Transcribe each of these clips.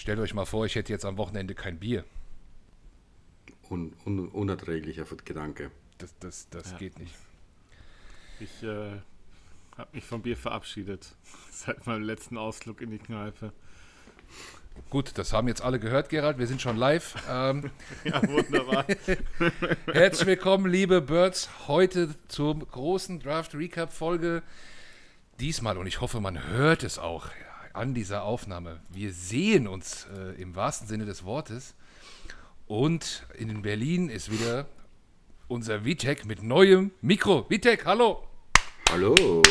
Stellt euch mal vor, ich hätte jetzt am Wochenende kein Bier. Un, un, unerträglicher Gedanke. Das, das, das ja. geht nicht. Ich äh, habe mich vom Bier verabschiedet. Seit meinem letzten Ausflug in die Kneipe. Gut, das haben jetzt alle gehört, Gerald. Wir sind schon live. Ähm, ja, wunderbar. Herzlich willkommen, liebe Birds, heute zur großen Draft Recap Folge. Diesmal, und ich hoffe, man hört es auch an dieser Aufnahme. Wir sehen uns äh, im wahrsten Sinne des Wortes. Und in Berlin ist wieder unser Vitek mit neuem Mikro. Vitek, hallo! Hallo!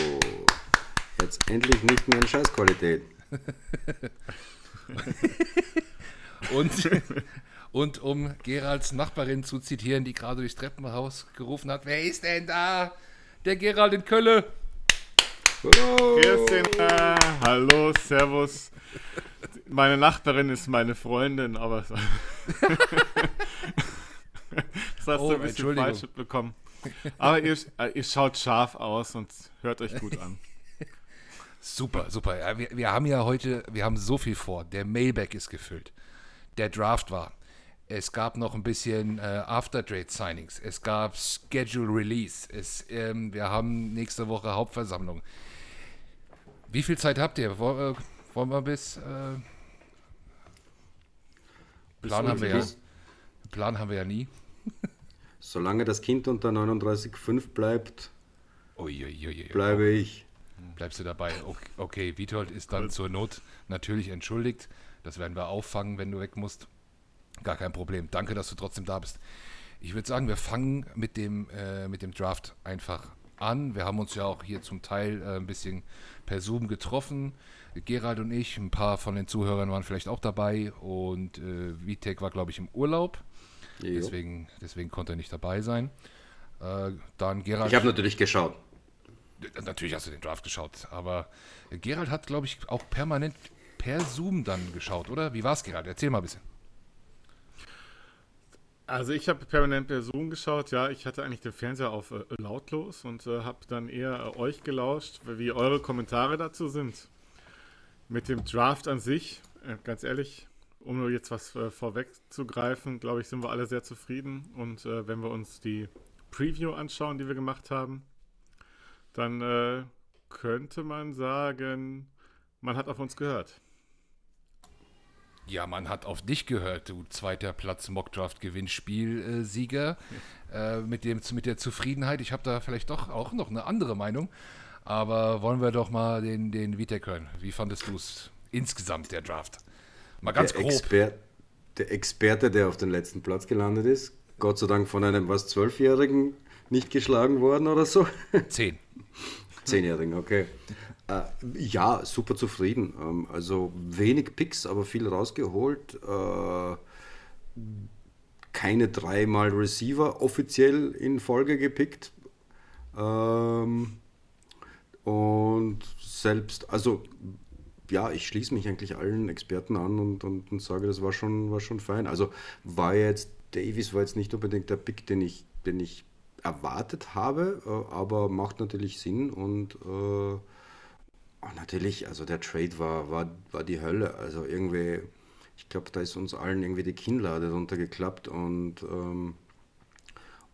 Jetzt endlich nicht mehr in Scheißqualität. und, und um Geralds Nachbarin zu zitieren, die gerade durchs Treppenhaus gerufen hat: Wer ist denn da? Der Gerald in Kölle. Hallo. Christina, hallo, servus. Meine Nachbarin ist meine Freundin, aber das hast oh, du ein bisschen falsch bekommen. Aber ihr, äh, ihr schaut scharf aus und hört euch gut an. Super, super. Ja, wir, wir haben ja heute, wir haben so viel vor. Der Mailback ist gefüllt. Der Draft war. Es gab noch ein bisschen äh, After-Trade-Signings. Es gab Schedule Release. Es, ähm, wir haben nächste Woche Hauptversammlung. Wie viel Zeit habt ihr? Wollen, äh, wollen wir bis. Äh, Plan, haben wir ja, Plan haben wir ja nie. Solange das Kind unter 39,5 bleibt, Uiuiui. bleibe ich. Bleibst du dabei? Okay, okay, Witold ist dann zur Not natürlich entschuldigt. Das werden wir auffangen, wenn du weg musst. Gar kein Problem. Danke, dass du trotzdem da bist. Ich würde sagen, wir fangen mit dem, äh, mit dem Draft einfach an. Wir haben uns ja auch hier zum Teil äh, ein bisschen per Zoom getroffen. Gerald und ich, ein paar von den Zuhörern waren vielleicht auch dabei und äh, Vitek war, glaube ich, im Urlaub. Deswegen, deswegen konnte er nicht dabei sein. Äh, dann Gerald. Ich habe natürlich geschaut. Natürlich hast du den Draft geschaut, aber Gerald hat, glaube ich, auch permanent per Zoom dann geschaut, oder? Wie war es, Gerald? Erzähl mal ein bisschen. Also ich habe permanent per Zoom geschaut, ja, ich hatte eigentlich den Fernseher auf äh, lautlos und äh, habe dann eher äh, euch gelauscht, wie eure Kommentare dazu sind. Mit dem Draft an sich, äh, ganz ehrlich, um nur jetzt was äh, vorwegzugreifen, glaube ich, sind wir alle sehr zufrieden und äh, wenn wir uns die Preview anschauen, die wir gemacht haben, dann könnte man sagen, man hat auf uns gehört. Ja, man hat auf dich gehört, du zweiter Platz Mockdraft-Gewinnspielsieger. Äh, mit, mit der Zufriedenheit. Ich habe da vielleicht doch auch noch eine andere Meinung. Aber wollen wir doch mal den, den Vitek hören. Wie fandest du es insgesamt, der Draft? Mal ganz der grob. Exper der Experte, der auf den letzten Platz gelandet ist, Gott sei Dank von einem was Zwölfjährigen nicht geschlagen worden oder so? Zehn. Zehnjährigen, okay. Äh, ja, super zufrieden. Ähm, also wenig Picks, aber viel rausgeholt. Äh, keine dreimal Receiver offiziell in Folge gepickt. Ähm, und selbst, also ja, ich schließe mich eigentlich allen Experten an und, und, und, sage, das war schon, war schon fein. Also war jetzt, Davis war jetzt nicht unbedingt der Pick, den ich, den ich erwartet habe, äh, aber macht natürlich Sinn und äh, Oh, natürlich, also der Trade war, war, war die Hölle. Also irgendwie, ich glaube, da ist uns allen irgendwie die Kinnlade runtergeklappt und, ähm,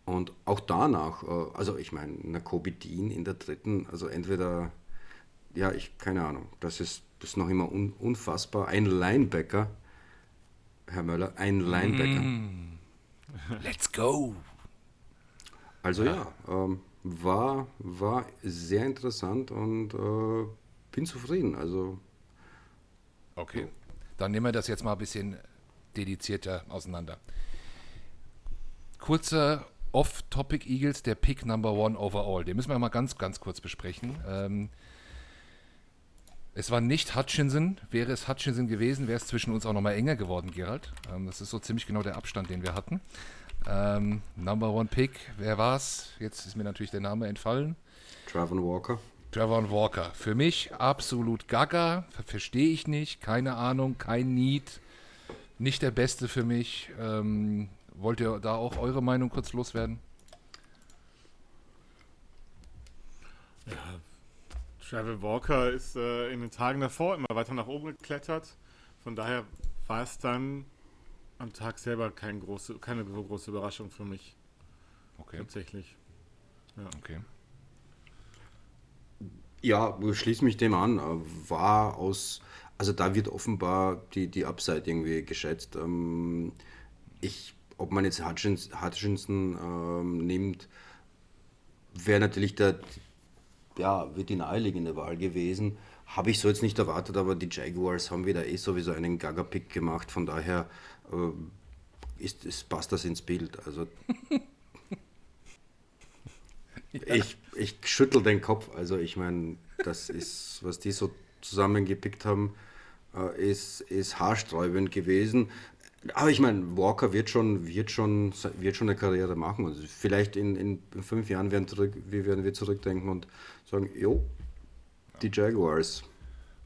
und auch danach, äh, also ich meine, Nakobe Dean in der dritten, also entweder, ja, ich, keine Ahnung, das ist, das ist noch immer un, unfassbar. Ein Linebacker, Herr Möller, ein Linebacker. Mm. Let's go! Also ja, ähm, war, war sehr interessant und äh, bin zufrieden. Also. Okay. Dann nehmen wir das jetzt mal ein bisschen dedizierter auseinander. Kurzer Off-Topic Eagles, der Pick Number One overall. Den müssen wir mal ganz, ganz kurz besprechen. Ähm, es war nicht Hutchinson. Wäre es Hutchinson gewesen, wäre es zwischen uns auch noch mal enger geworden, Gerald. Ähm, das ist so ziemlich genau der Abstand, den wir hatten. Ähm, Number One Pick, wer war's? Jetzt ist mir natürlich der Name entfallen. Travon Walker. Trevor Walker. Für mich absolut gaga. Verstehe ich nicht. Keine Ahnung. Kein Need. Nicht der Beste für mich. Ähm, wollt ihr da auch eure Meinung kurz loswerden? Ja, Trevor Walker ist äh, in den Tagen davor immer weiter nach oben geklettert. Von daher war es dann am Tag selber kein große, keine große Überraschung für mich. Okay. Tatsächlich. Ja. Okay. Ja, schließe mich dem an. War aus, also da wird offenbar die, die Upside irgendwie geschätzt. Ähm, ich, ob man jetzt Hutchins, Hutchinson ähm, nimmt, wäre natürlich der, ja, wird die naheliegende Wahl gewesen. Habe ich so jetzt nicht erwartet, aber die Jaguars haben wieder eh sowieso einen Gaga-Pick gemacht, von daher äh, ist, ist, passt das ins Bild. Also. ich, ich schüttel den Kopf. Also ich meine, das ist, was die so zusammengepickt haben, äh, ist, ist haarsträubend gewesen. Aber ich meine, Walker wird schon, wird schon, wird schon eine Karriere machen. Also vielleicht in, in fünf Jahren werden, zurück, werden wir zurückdenken und sagen, jo, die Jaguars.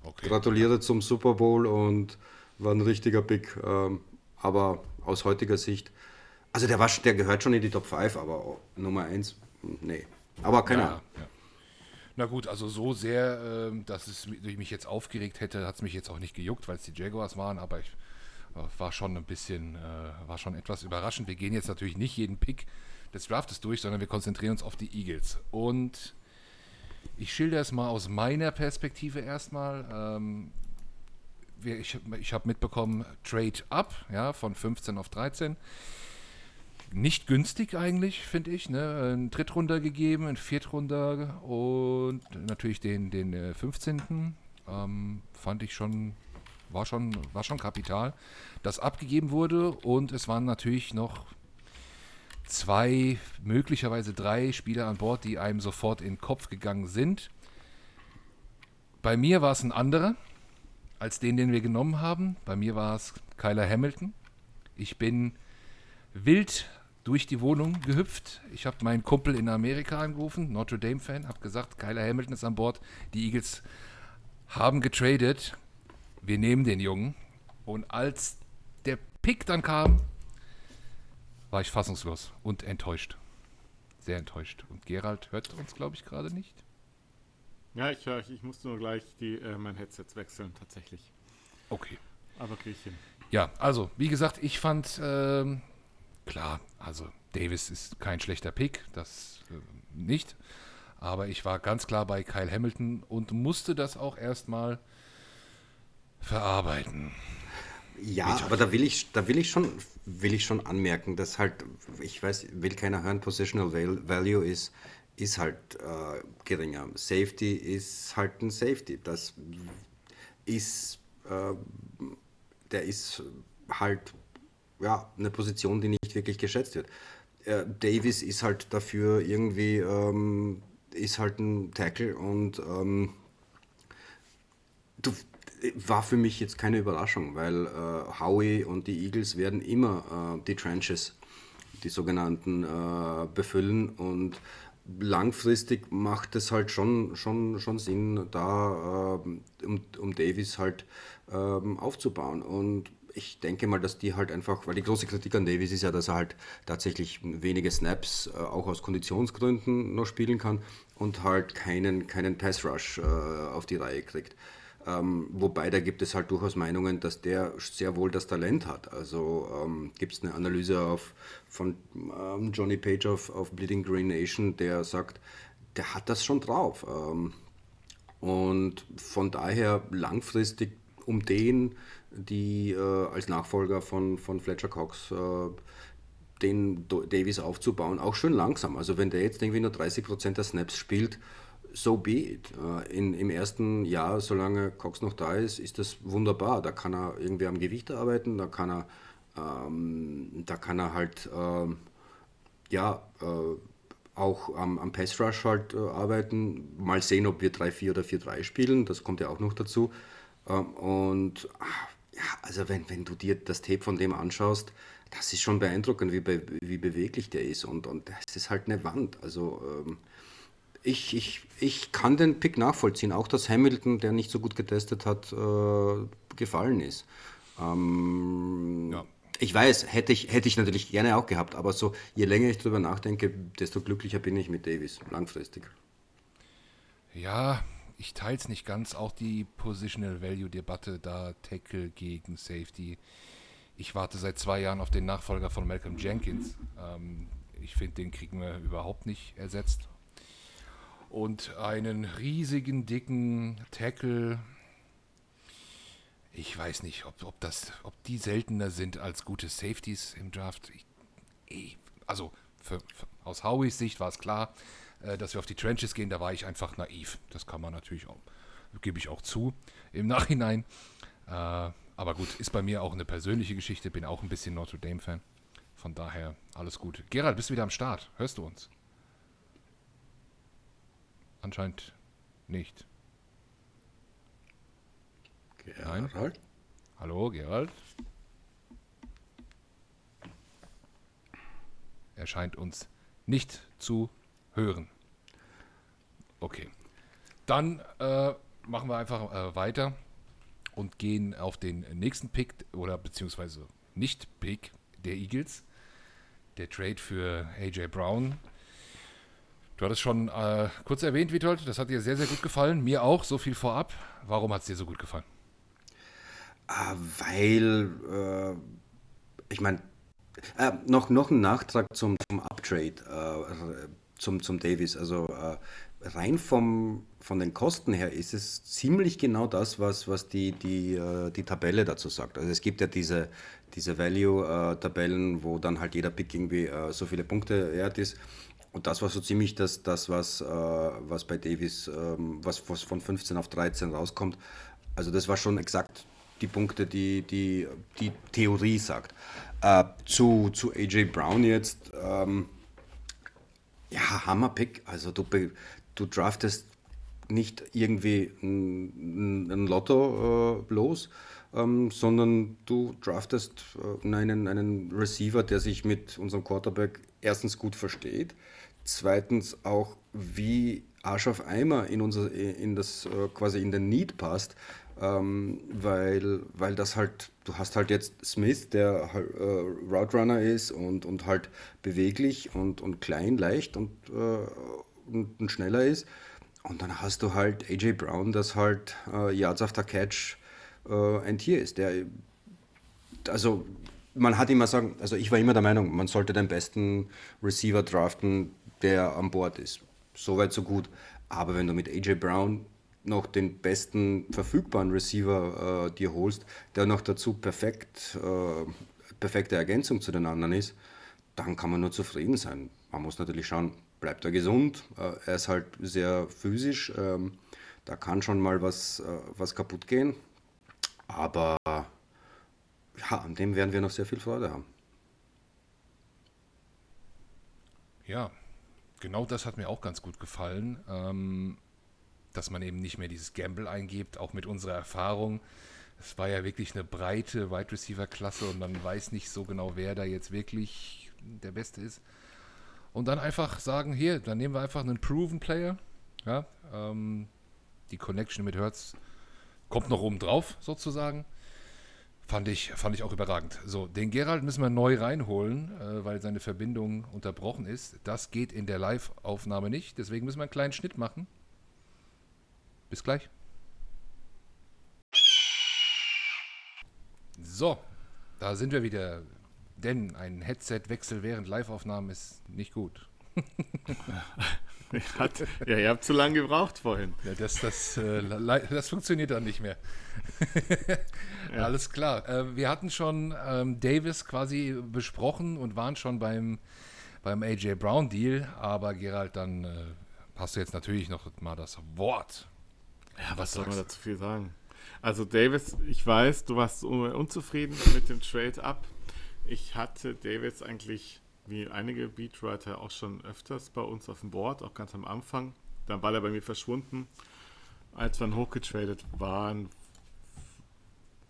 Okay. Gratuliere zum Super Bowl und war ein richtiger Pick. Ähm, aber aus heutiger Sicht, also der, war, der gehört schon in die Top 5, aber Nummer 1, nee. Aber keine Ahnung. Ja, ja. Na gut, also so sehr, äh, dass es ich mich jetzt aufgeregt hätte, hat es mich jetzt auch nicht gejuckt, weil es die Jaguars waren, aber ich äh, war schon ein bisschen, äh, war schon etwas überraschend. Wir gehen jetzt natürlich nicht jeden Pick des Draftes durch, sondern wir konzentrieren uns auf die Eagles. Und ich schilder es mal aus meiner Perspektive erstmal. Ähm, ich, ich habe mitbekommen, Trade Up, ja, von 15 auf 13 nicht günstig eigentlich, finde ich. Ne? Ein Drittrunder gegeben, ein Viertrunder und natürlich den, den 15. Äh, ähm, fand ich schon, war schon, war schon Kapital, das abgegeben wurde und es waren natürlich noch zwei, möglicherweise drei Spieler an Bord, die einem sofort in den Kopf gegangen sind. Bei mir war es ein anderer als den, den wir genommen haben. Bei mir war es Kyler Hamilton. Ich bin wild durch die Wohnung gehüpft. Ich habe meinen Kumpel in Amerika angerufen, Notre Dame-Fan, habe gesagt, Kyler Hamilton ist an Bord. Die Eagles haben getradet. Wir nehmen den Jungen. Und als der Pick dann kam, war ich fassungslos und enttäuscht. Sehr enttäuscht. Und Gerald hört uns, glaube ich, gerade nicht. Ja, ich höre, ich musste nur gleich die, äh, mein Headset wechseln, tatsächlich. Okay. Aber kriege ich hin. Ja, also, wie gesagt, ich fand, ähm, klar, also Davis ist kein schlechter Pick, das äh, nicht. Aber ich war ganz klar bei Kyle Hamilton und musste das auch erstmal verarbeiten. Ja, aber da will ich, da will ich schon, will ich schon anmerken, dass halt, ich weiß, will keiner hören, Positional Value ist, ist halt äh, geringer. Safety ist halt ein Safety. Das ist, äh, der ist halt ja, eine Position, die nicht wirklich geschätzt wird. Äh, Davis ist halt dafür irgendwie, ähm, ist halt ein Tackle und ähm, du, war für mich jetzt keine Überraschung, weil äh, Howie und die Eagles werden immer äh, die Trenches, die sogenannten, äh, befüllen und langfristig macht es halt schon, schon, schon Sinn, da äh, um, um Davis halt äh, aufzubauen. Und ich denke mal, dass die halt einfach, weil die große Kritik an Davis ist ja, dass er halt tatsächlich wenige Snaps äh, auch aus Konditionsgründen noch spielen kann und halt keinen, keinen Pass Rush äh, auf die Reihe kriegt. Ähm, wobei da gibt es halt durchaus Meinungen, dass der sehr wohl das Talent hat. Also ähm, gibt es eine Analyse auf, von ähm, Johnny Page auf, auf Bleeding Green Nation, der sagt, der hat das schon drauf. Ähm, und von daher langfristig um den, die äh, als Nachfolger von, von Fletcher Cox äh, den Davis aufzubauen, auch schön langsam. Also wenn der jetzt irgendwie nur 30% der Snaps spielt, so be it. Äh, in, Im ersten Jahr, solange Cox noch da ist, ist das wunderbar. Da kann er irgendwie am Gewicht arbeiten, da kann er, ähm, da kann er halt ähm, ja, äh, auch am, am Pass Rush halt äh, arbeiten. Mal sehen, ob wir 3-4 oder 4-3 spielen, das kommt ja auch noch dazu. Ähm, und ja, also wenn, wenn du dir das Tape von dem anschaust, das ist schon beeindruckend, wie, be wie beweglich der ist. Und, und das ist halt eine Wand. Also ähm, ich, ich, ich kann den Pick nachvollziehen, auch dass Hamilton, der nicht so gut getestet hat, äh, gefallen ist. Ähm, ja. Ich weiß, hätte ich, hätte ich natürlich gerne auch gehabt, aber so je länger ich darüber nachdenke, desto glücklicher bin ich mit Davis, langfristig. Ja, ich teile es nicht ganz. Auch die Positional Value Debatte da, Tackle gegen Safety. Ich warte seit zwei Jahren auf den Nachfolger von Malcolm Jenkins. Ähm, ich finde, den kriegen wir überhaupt nicht ersetzt. Und einen riesigen, dicken Tackle. Ich weiß nicht, ob, ob, das, ob die seltener sind als gute Safeties im Draft. Ich, also für, für, aus Howies Sicht war es klar, äh, dass wir auf die Trenches gehen. Da war ich einfach naiv. Das kann man natürlich auch, gebe ich auch zu im Nachhinein. Äh, aber gut, ist bei mir auch eine persönliche Geschichte. Bin auch ein bisschen Notre Dame-Fan. Von daher alles gut. Gerald, bist du wieder am Start? Hörst du uns? Anscheinend nicht. Gerald? Nein? Hallo, Gerald? Er scheint uns nicht zu hören. Okay. Dann äh, machen wir einfach äh, weiter und gehen auf den nächsten Pick oder beziehungsweise Nicht-Pick der Eagles der Trade für AJ Brown. Du hattest schon äh, kurz erwähnt, Witold, das hat dir sehr, sehr gut gefallen. Mir auch, so viel vorab. Warum hat es dir so gut gefallen? Ah, weil, äh, ich meine, äh, noch, noch ein Nachtrag zum, zum Uptrade, äh, zum, zum Davis. Also äh, rein vom, von den Kosten her ist es ziemlich genau das, was, was die, die, äh, die Tabelle dazu sagt. Also es gibt ja diese, diese Value-Tabellen, wo dann halt jeder Pick irgendwie äh, so viele Punkte wert ist. Und das war so ziemlich das, das was, äh, was bei Davis, ähm, was, was von 15 auf 13 rauskommt. Also das war schon exakt die Punkte, die die, die Theorie sagt. Äh, zu, zu AJ Brown jetzt, ähm, ja, Hammerpick. Also du, du draftest nicht irgendwie ein, ein Lotto äh, los, ähm, sondern du draftest äh, einen, einen Receiver, der sich mit unserem Quarterback erstens gut versteht, zweitens auch wie Arsch auf Eimer in, unser, in das äh, quasi in den Need passt, ähm, weil, weil das halt, du hast halt jetzt Smith, der äh, Route Runner ist und, und halt beweglich und, und klein, leicht und, äh, und, und schneller ist. Und dann hast du halt AJ Brown, das halt äh, Yards after Catch äh, ein Tier ist. Der, also man hat immer sagen, also ich war immer der Meinung, man sollte den besten Receiver draften, der an Bord ist. Soweit, so gut. Aber wenn du mit AJ Brown noch den besten verfügbaren Receiver äh, dir holst, der noch dazu perfekt, äh, perfekte Ergänzung zu den anderen ist, dann kann man nur zufrieden sein. Man muss natürlich schauen, bleibt er gesund, äh, er ist halt sehr physisch, ähm, da kann schon mal was, äh, was kaputt gehen, aber ja, an dem werden wir noch sehr viel Freude haben. Ja, genau das hat mir auch ganz gut gefallen. Ähm, dass man eben nicht mehr dieses Gamble eingibt, auch mit unserer Erfahrung. Es war ja wirklich eine breite Wide Receiver Klasse und man weiß nicht so genau, wer da jetzt wirklich der Beste ist. Und dann einfach sagen, hier, dann nehmen wir einfach einen Proven Player. Ja, ähm, die Connection mit Hertz kommt noch oben drauf, sozusagen. Fand ich, fand ich auch überragend. So, den Gerald müssen wir neu reinholen, äh, weil seine Verbindung unterbrochen ist. Das geht in der Live-Aufnahme nicht. Deswegen müssen wir einen kleinen Schnitt machen. Bis gleich. So, da sind wir wieder. Denn ein Headset-Wechsel während Live-Aufnahmen ist nicht gut. Hat, ja, ihr habt zu lange gebraucht vorhin. Ja, das, das, äh, das funktioniert dann nicht mehr. ja. Alles klar. Äh, wir hatten schon ähm, Davis quasi besprochen und waren schon beim, beim AJ Brown Deal, aber Gerald, dann äh, hast du jetzt natürlich noch mal das Wort. Ja, was, soll man dazu viel sagen? Also Davis, ich weiß, du warst unzufrieden mit dem Trade-Up. Ich hatte Davis eigentlich, wie einige Beatwriter, auch schon öfters bei uns auf dem Board, auch ganz am Anfang. Dann war er bei mir verschwunden. Als wir dann hochgetradet waren,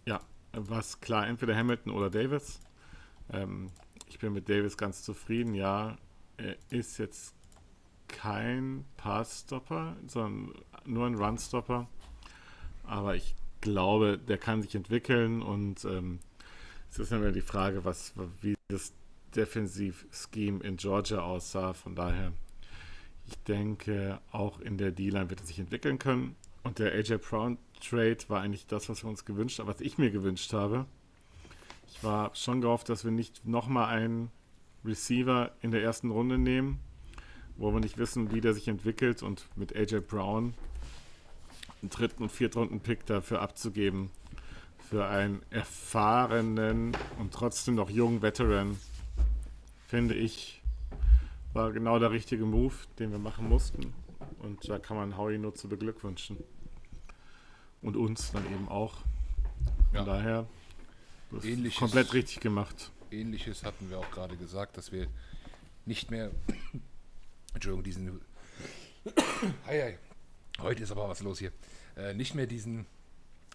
ja, war es klar, entweder Hamilton oder Davis. Ähm, ich bin mit Davis ganz zufrieden. Ja, er ist jetzt kein Pass-Stopper, sondern nur ein Run-Stopper. Aber ich glaube, der kann sich entwickeln und ähm, es ist immer die Frage, was, wie das Defensiv-Scheme in Georgia aussah. Von daher, ich denke, auch in der D-Line wird er sich entwickeln können. Und der AJ Brown Trade war eigentlich das, was wir uns gewünscht haben, was ich mir gewünscht habe. Ich war schon gehofft, dass wir nicht nochmal einen Receiver in der ersten Runde nehmen, wo wir nicht wissen, wie der sich entwickelt und mit AJ Brown einen dritten und vierten Runden Pick dafür abzugeben für einen erfahrenen und trotzdem noch jungen Veteran, finde ich, war genau der richtige Move, den wir machen mussten. Und da kann man Howie nur zu beglückwünschen. Und uns dann eben auch. Von ja. daher, Ähnliches, komplett richtig gemacht. Ähnliches hatten wir auch gerade gesagt, dass wir nicht mehr, Entschuldigung, diesen, hei, hei, heute ist aber was los hier, äh, nicht mehr diesen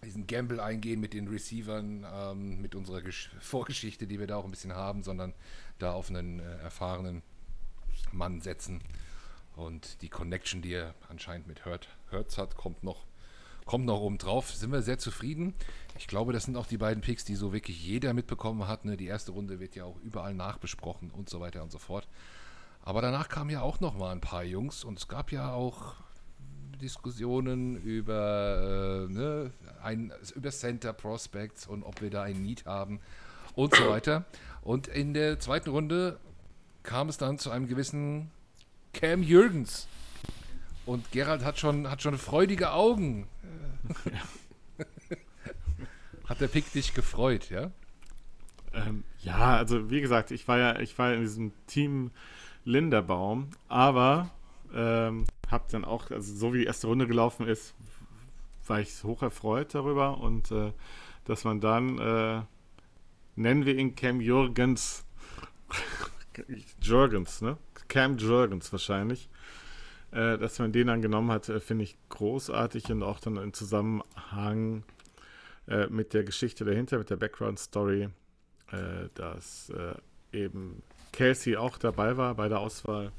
diesen Gamble eingehen mit den Receivern, ähm, mit unserer Gesch Vorgeschichte, die wir da auch ein bisschen haben, sondern da auf einen äh, erfahrenen Mann setzen. Und die Connection, die er anscheinend mit Hurt, Hurts hat, kommt noch, kommt noch oben drauf. Sind wir sehr zufrieden. Ich glaube, das sind auch die beiden Picks, die so wirklich jeder mitbekommen hat. Ne? Die erste Runde wird ja auch überall nachbesprochen und so weiter und so fort. Aber danach kamen ja auch noch mal ein paar Jungs und es gab ja auch Diskussionen über, äh, ne, ein, über Center Prospects und ob wir da ein Need haben und so weiter. Und in der zweiten Runde kam es dann zu einem gewissen Cam Jürgens. Und Gerald hat schon, hat schon freudige Augen. hat der Pick dich gefreut, ja? Ähm, ja, also wie gesagt, ich war ja, ich war in diesem Team Linderbaum, aber ähm, habe dann auch, also so wie die erste Runde gelaufen ist, war ich hoch erfreut darüber und äh, dass man dann, äh, nennen wir ihn Cam Jürgens, Jürgens, ne? Cam Jürgens wahrscheinlich, äh, dass man den dann genommen hat, äh, finde ich großartig und auch dann im Zusammenhang äh, mit der Geschichte dahinter, mit der Background-Story, äh, dass eben Kelsey auch dabei war bei der Auswahl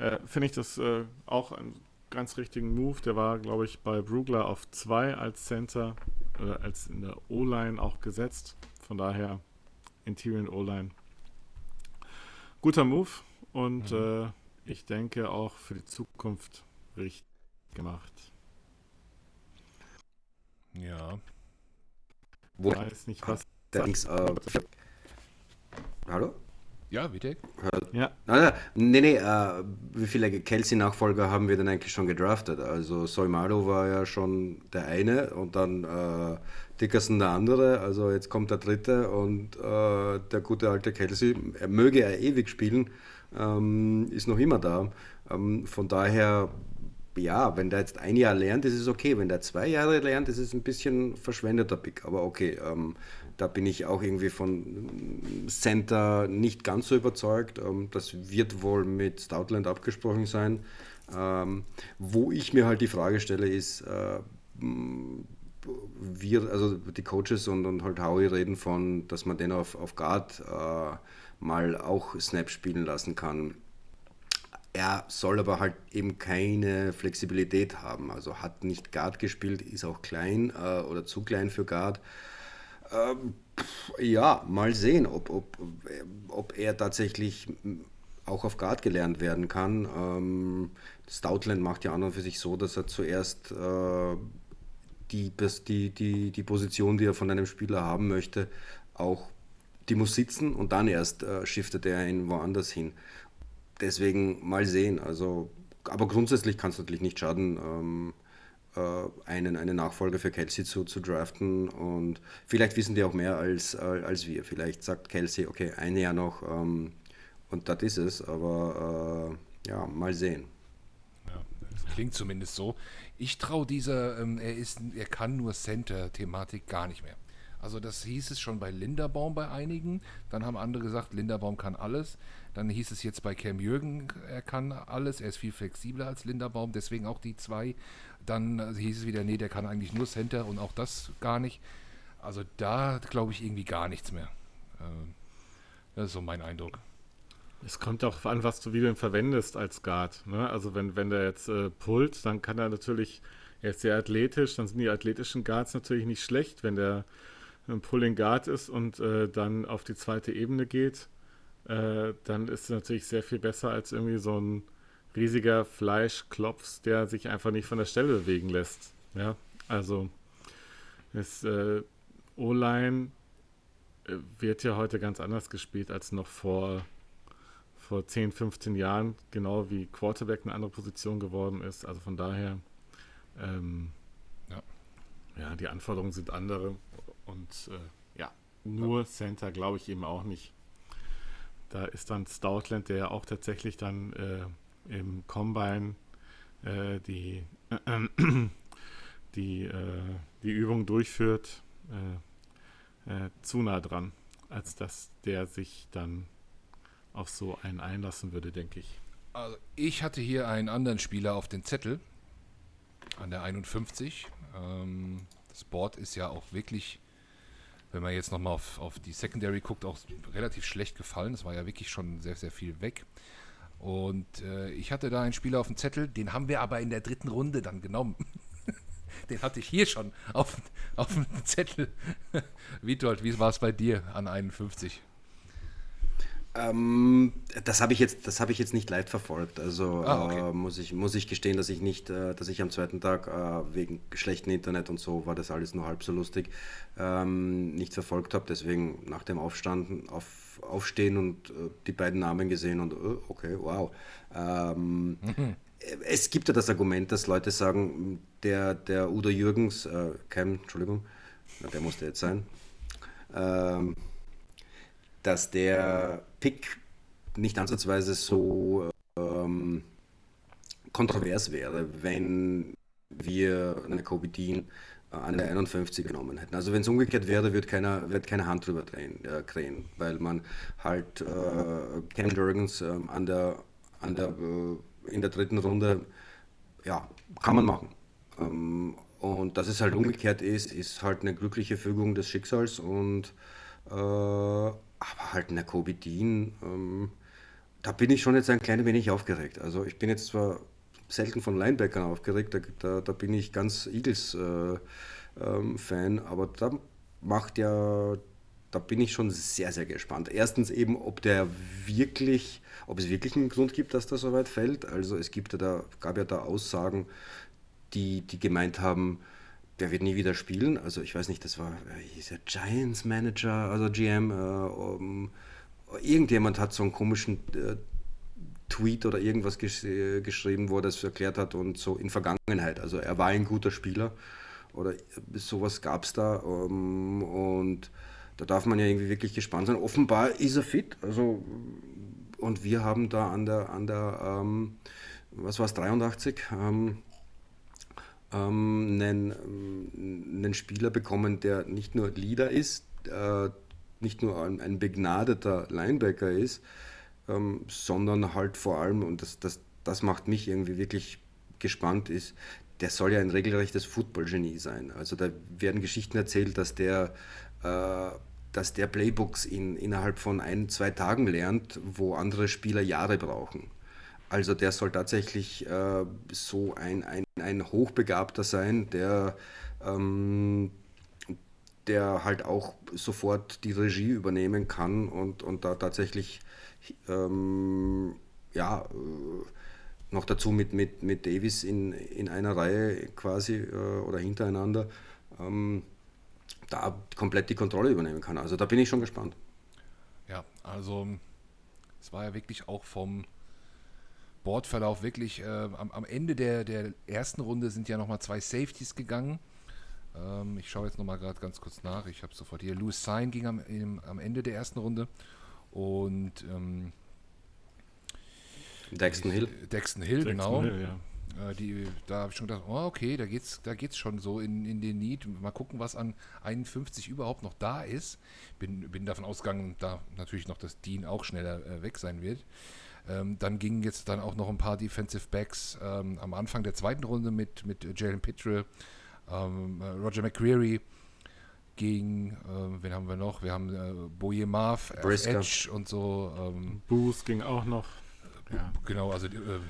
äh, finde ich das äh, auch einen ganz richtigen Move. Der war, glaube ich, bei Brugler auf 2 als Center oder als in der O-Line auch gesetzt. Von daher Interior O-Line. Guter Move und mhm. äh, ich denke auch für die Zukunft richtig gemacht. Ja. Wo ich weiß nicht, was. Allerdings, äh, Hallo? Ja, bitte. Ja. Ah, nee, nee, äh, wie viele Kelsey-Nachfolger haben wir denn eigentlich schon gedraftet? Also Soimalo war ja schon der eine und dann äh, Dickerson der andere, also jetzt kommt der dritte und äh, der gute alte Kelsey, er möge er ewig spielen, ähm, ist noch immer da. Ähm, von daher, ja, wenn der jetzt ein Jahr lernt, ist es okay. Wenn der zwei Jahre lernt, ist es ein bisschen verschwendeter Pick, aber okay. Ähm, da bin ich auch irgendwie von Center nicht ganz so überzeugt. Ähm, das wird wohl mit Stoutland abgesprochen sein. Ähm, wo ich mir halt die Frage stelle, ist, äh, wir, also die Coaches und, und halt Howie reden von, dass man den auf, auf Guard äh, mal auch Snap spielen lassen kann. Er soll aber halt eben keine Flexibilität haben. Also hat nicht Guard gespielt, ist auch klein äh, oder zu klein für Guard. Ähm, ja, mal sehen, ob, ob, ob er tatsächlich auch auf Guard gelernt werden kann. Ähm, Stoutland macht ja an und für sich so, dass er zuerst äh, die, die, die, die Position, die er von einem Spieler haben möchte, auch die muss sitzen und dann erst äh, shiftet er ihn woanders hin. Deswegen mal sehen. Also, aber grundsätzlich kann es natürlich nicht schaden. Ähm, äh, einen, einen Nachfolger für Kelsey zu, zu draften. Und vielleicht wissen die auch mehr als, äh, als wir. Vielleicht sagt Kelsey, okay, ein Jahr noch ähm, und das ist es. Aber äh, ja, mal sehen. Ja, klingt zumindest so. Ich traue dieser, ähm, er, ist, er kann nur Center-Thematik gar nicht mehr. Also das hieß es schon bei Linderbaum bei einigen. Dann haben andere gesagt, Linderbaum kann alles. Dann hieß es jetzt bei Cam Jürgen, er kann alles. Er ist viel flexibler als Linderbaum. Deswegen auch die zwei. Dann äh, hieß es wieder, nee, der kann eigentlich nur Center und auch das gar nicht. Also da glaube ich irgendwie gar nichts mehr. Ähm, das ist so mein Eindruck. Es kommt auch an, was du, wie du ihn verwendest als Guard. Ne? Also wenn, wenn der jetzt äh, pullt, dann kann er natürlich, er ist sehr athletisch, dann sind die athletischen Guards natürlich nicht schlecht, wenn der ein Pulling Guard ist und äh, dann auf die zweite Ebene geht, äh, dann ist es natürlich sehr viel besser als irgendwie so ein riesiger Fleischklops, der sich einfach nicht von der Stelle bewegen lässt. Ja, also das äh, O-Line äh, wird ja heute ganz anders gespielt als noch vor, vor 10, 15 Jahren, genau wie Quarterback eine andere Position geworden ist. Also von daher, ähm, ja. ja, die Anforderungen sind andere und äh, ja, nur Center glaube ich eben auch nicht. Da ist dann Stoutland, der ja auch tatsächlich dann äh, im Combine äh, die, äh, die, äh, die Übung durchführt, äh, äh, zu nah dran, als dass der sich dann auf so einen einlassen würde, denke ich. Also ich hatte hier einen anderen Spieler auf den Zettel an der 51. Ähm, das Board ist ja auch wirklich wenn man jetzt nochmal auf, auf die Secondary guckt, auch relativ schlecht gefallen. Es war ja wirklich schon sehr, sehr viel weg. Und äh, ich hatte da einen Spieler auf dem Zettel, den haben wir aber in der dritten Runde dann genommen. den hatte ich hier schon auf, auf dem Zettel. Witold, wie war es bei dir an 51? Ähm, das habe ich jetzt, das habe ich jetzt nicht leid verfolgt. Also ah, okay. äh, muss ich muss ich gestehen, dass ich nicht, äh, dass ich am zweiten Tag äh, wegen schlechten Internet und so war das alles nur halb so lustig ähm, nicht verfolgt habe. Deswegen nach dem Aufstanden, auf, Aufstehen und äh, die beiden Namen gesehen und äh, okay, wow. Ähm, mhm. Es gibt ja das Argument, dass Leute sagen, der der Udo Jürgens, äh, Cam, Entschuldigung, der musste jetzt sein. Ähm, dass der Pick nicht ansatzweise so ähm, kontrovers wäre, wenn wir eine Kobe Dean äh, an der 51 genommen hätten. Also wenn es umgekehrt wäre, wird keiner, wird keine Hand drüber drehen, äh, drehen weil man halt äh, Cam Jurgens äh, an der, an der, äh, in der dritten Runde, ja, kann man machen. Ähm, und dass es halt umgekehrt ist, ist halt eine glückliche Fügung des Schicksals und äh, aber halt eine Kobe Dean, ähm, da bin ich schon jetzt ein klein wenig aufgeregt. Also ich bin jetzt zwar selten von Linebackern aufgeregt, da, da, da bin ich ganz Eagles-Fan, äh, ähm, aber da macht ja, da bin ich schon sehr, sehr gespannt. Erstens eben, ob der wirklich, ob es wirklich einen Grund gibt, dass der so weit fällt. Also es gibt ja da, gab ja da Aussagen, die, die gemeint haben, der wird nie wieder spielen. Also ich weiß nicht, das war, hieß der Giants Manager, also GM. Äh, um, irgendjemand hat so einen komischen äh, Tweet oder irgendwas gesch geschrieben, wo er das erklärt hat und so in Vergangenheit. Also er war ein guter Spieler oder sowas gab es da. Um, und da darf man ja irgendwie wirklich gespannt sein. Offenbar ist er fit. Also, und wir haben da an der, an der ähm, was war es, 83, ähm, ähm, einen, einen Spieler bekommen, der nicht nur Leader ist, äh, nicht nur ein, ein, begnadeter Linebacker ist, ähm, sondern halt vor allem, und das, das, das macht mich irgendwie wirklich gespannt, ist, der soll ja ein regelrechtes Football-Genie sein. Also da werden Geschichten erzählt, dass der, äh, dass der Playbooks in, innerhalb von ein, zwei Tagen lernt, wo andere Spieler Jahre brauchen. Also der soll tatsächlich äh, so ein, ein, ein Hochbegabter sein, der, ähm, der halt auch sofort die Regie übernehmen kann und, und da tatsächlich ähm, ja, äh, noch dazu mit, mit, mit Davis in, in einer Reihe quasi äh, oder hintereinander ähm, da komplett die Kontrolle übernehmen kann. Also da bin ich schon gespannt. Ja, also es war ja wirklich auch vom Boardverlauf wirklich, äh, am, am, Ende der, der ersten Runde sind ja nochmal zwei Safeties gegangen. Ähm, ich schaue jetzt nochmal gerade ganz kurz nach. Ich habe sofort hier. Louis Sign ging am, im, am Ende der ersten Runde. Und ähm, Dexton Hill. Dexton Hill, Dexton genau. Hill, ja. äh, die, da habe ich schon gedacht, oh, okay, da geht's, da geht's schon so in, in den Need. Mal gucken, was an 51 überhaupt noch da ist. Bin, bin davon ausgegangen, da natürlich noch, dass Dean auch schneller äh, weg sein wird. Ähm, dann gingen jetzt dann auch noch ein paar Defensive Backs ähm, am Anfang der zweiten Runde mit, mit Jalen Pitre, ähm, äh, Roger McCreary gegen, äh, wen haben wir noch? Wir haben äh, Boye Marv, Edge und so. Ähm, Booth ging auch noch. Ja. Genau, also äh,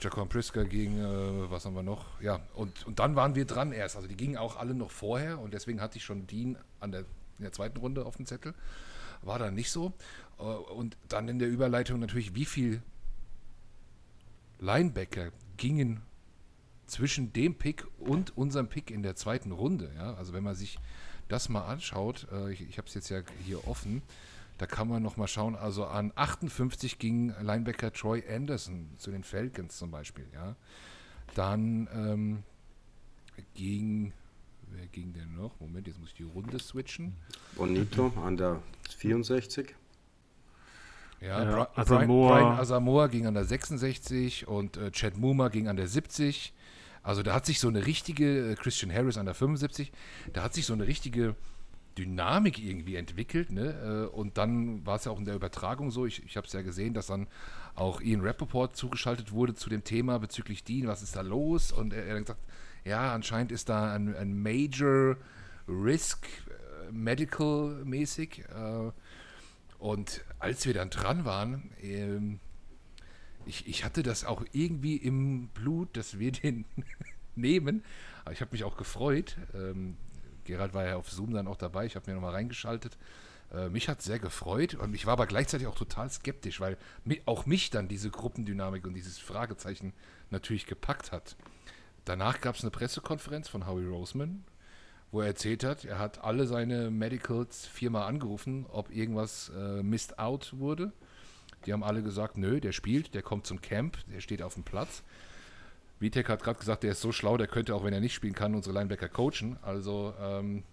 Jacob Prisker gegen, äh, was haben wir noch? Ja, und, und dann waren wir dran erst. Also die gingen auch alle noch vorher und deswegen hatte ich schon Dean an der, in der zweiten Runde auf dem Zettel. War dann nicht so. Äh, und dann in der Überleitung natürlich, wie viel Linebacker gingen zwischen dem Pick und unserem Pick in der zweiten Runde. Ja? Also wenn man sich das mal anschaut, äh, ich, ich habe es jetzt ja hier offen, da kann man noch mal schauen, also an 58 ging Linebacker Troy Anderson zu den Falcons zum Beispiel. Ja? Dann ähm, ging, wer ging denn noch? Moment, jetzt muss ich die Runde switchen. Bonito an der 64. Ja, ja Bra Asamoah. Brian, Asamoah ging an der 66 und äh, Chad Muma ging an der 70. Also da hat sich so eine richtige, äh, Christian Harris an der 75, da hat sich so eine richtige Dynamik irgendwie entwickelt. Ne? Äh, und dann war es ja auch in der Übertragung so, ich, ich habe es ja gesehen, dass dann auch Ian Rappaport zugeschaltet wurde zu dem Thema bezüglich Dean, was ist da los? Und er, er hat gesagt, ja, anscheinend ist da ein, ein Major Risk, äh, medical-mäßig. Äh, und als wir dann dran waren, ähm, ich, ich hatte das auch irgendwie im Blut, dass wir den nehmen. Aber ich habe mich auch gefreut. Ähm, Gerald war ja auf Zoom dann auch dabei. Ich habe mir nochmal reingeschaltet. Äh, mich hat sehr gefreut und ich war aber gleichzeitig auch total skeptisch, weil mi auch mich dann diese Gruppendynamik und dieses Fragezeichen natürlich gepackt hat. Danach gab es eine Pressekonferenz von Howie Roseman, wo er erzählt hat, er hat alle seine Medicals viermal angerufen, ob irgendwas äh, missed out wurde. Die haben alle gesagt, nö, der spielt, der kommt zum Camp, der steht auf dem Platz. Vitek hat gerade gesagt, der ist so schlau, der könnte auch, wenn er nicht spielen kann, unsere Linebacker coachen. Also, ähm,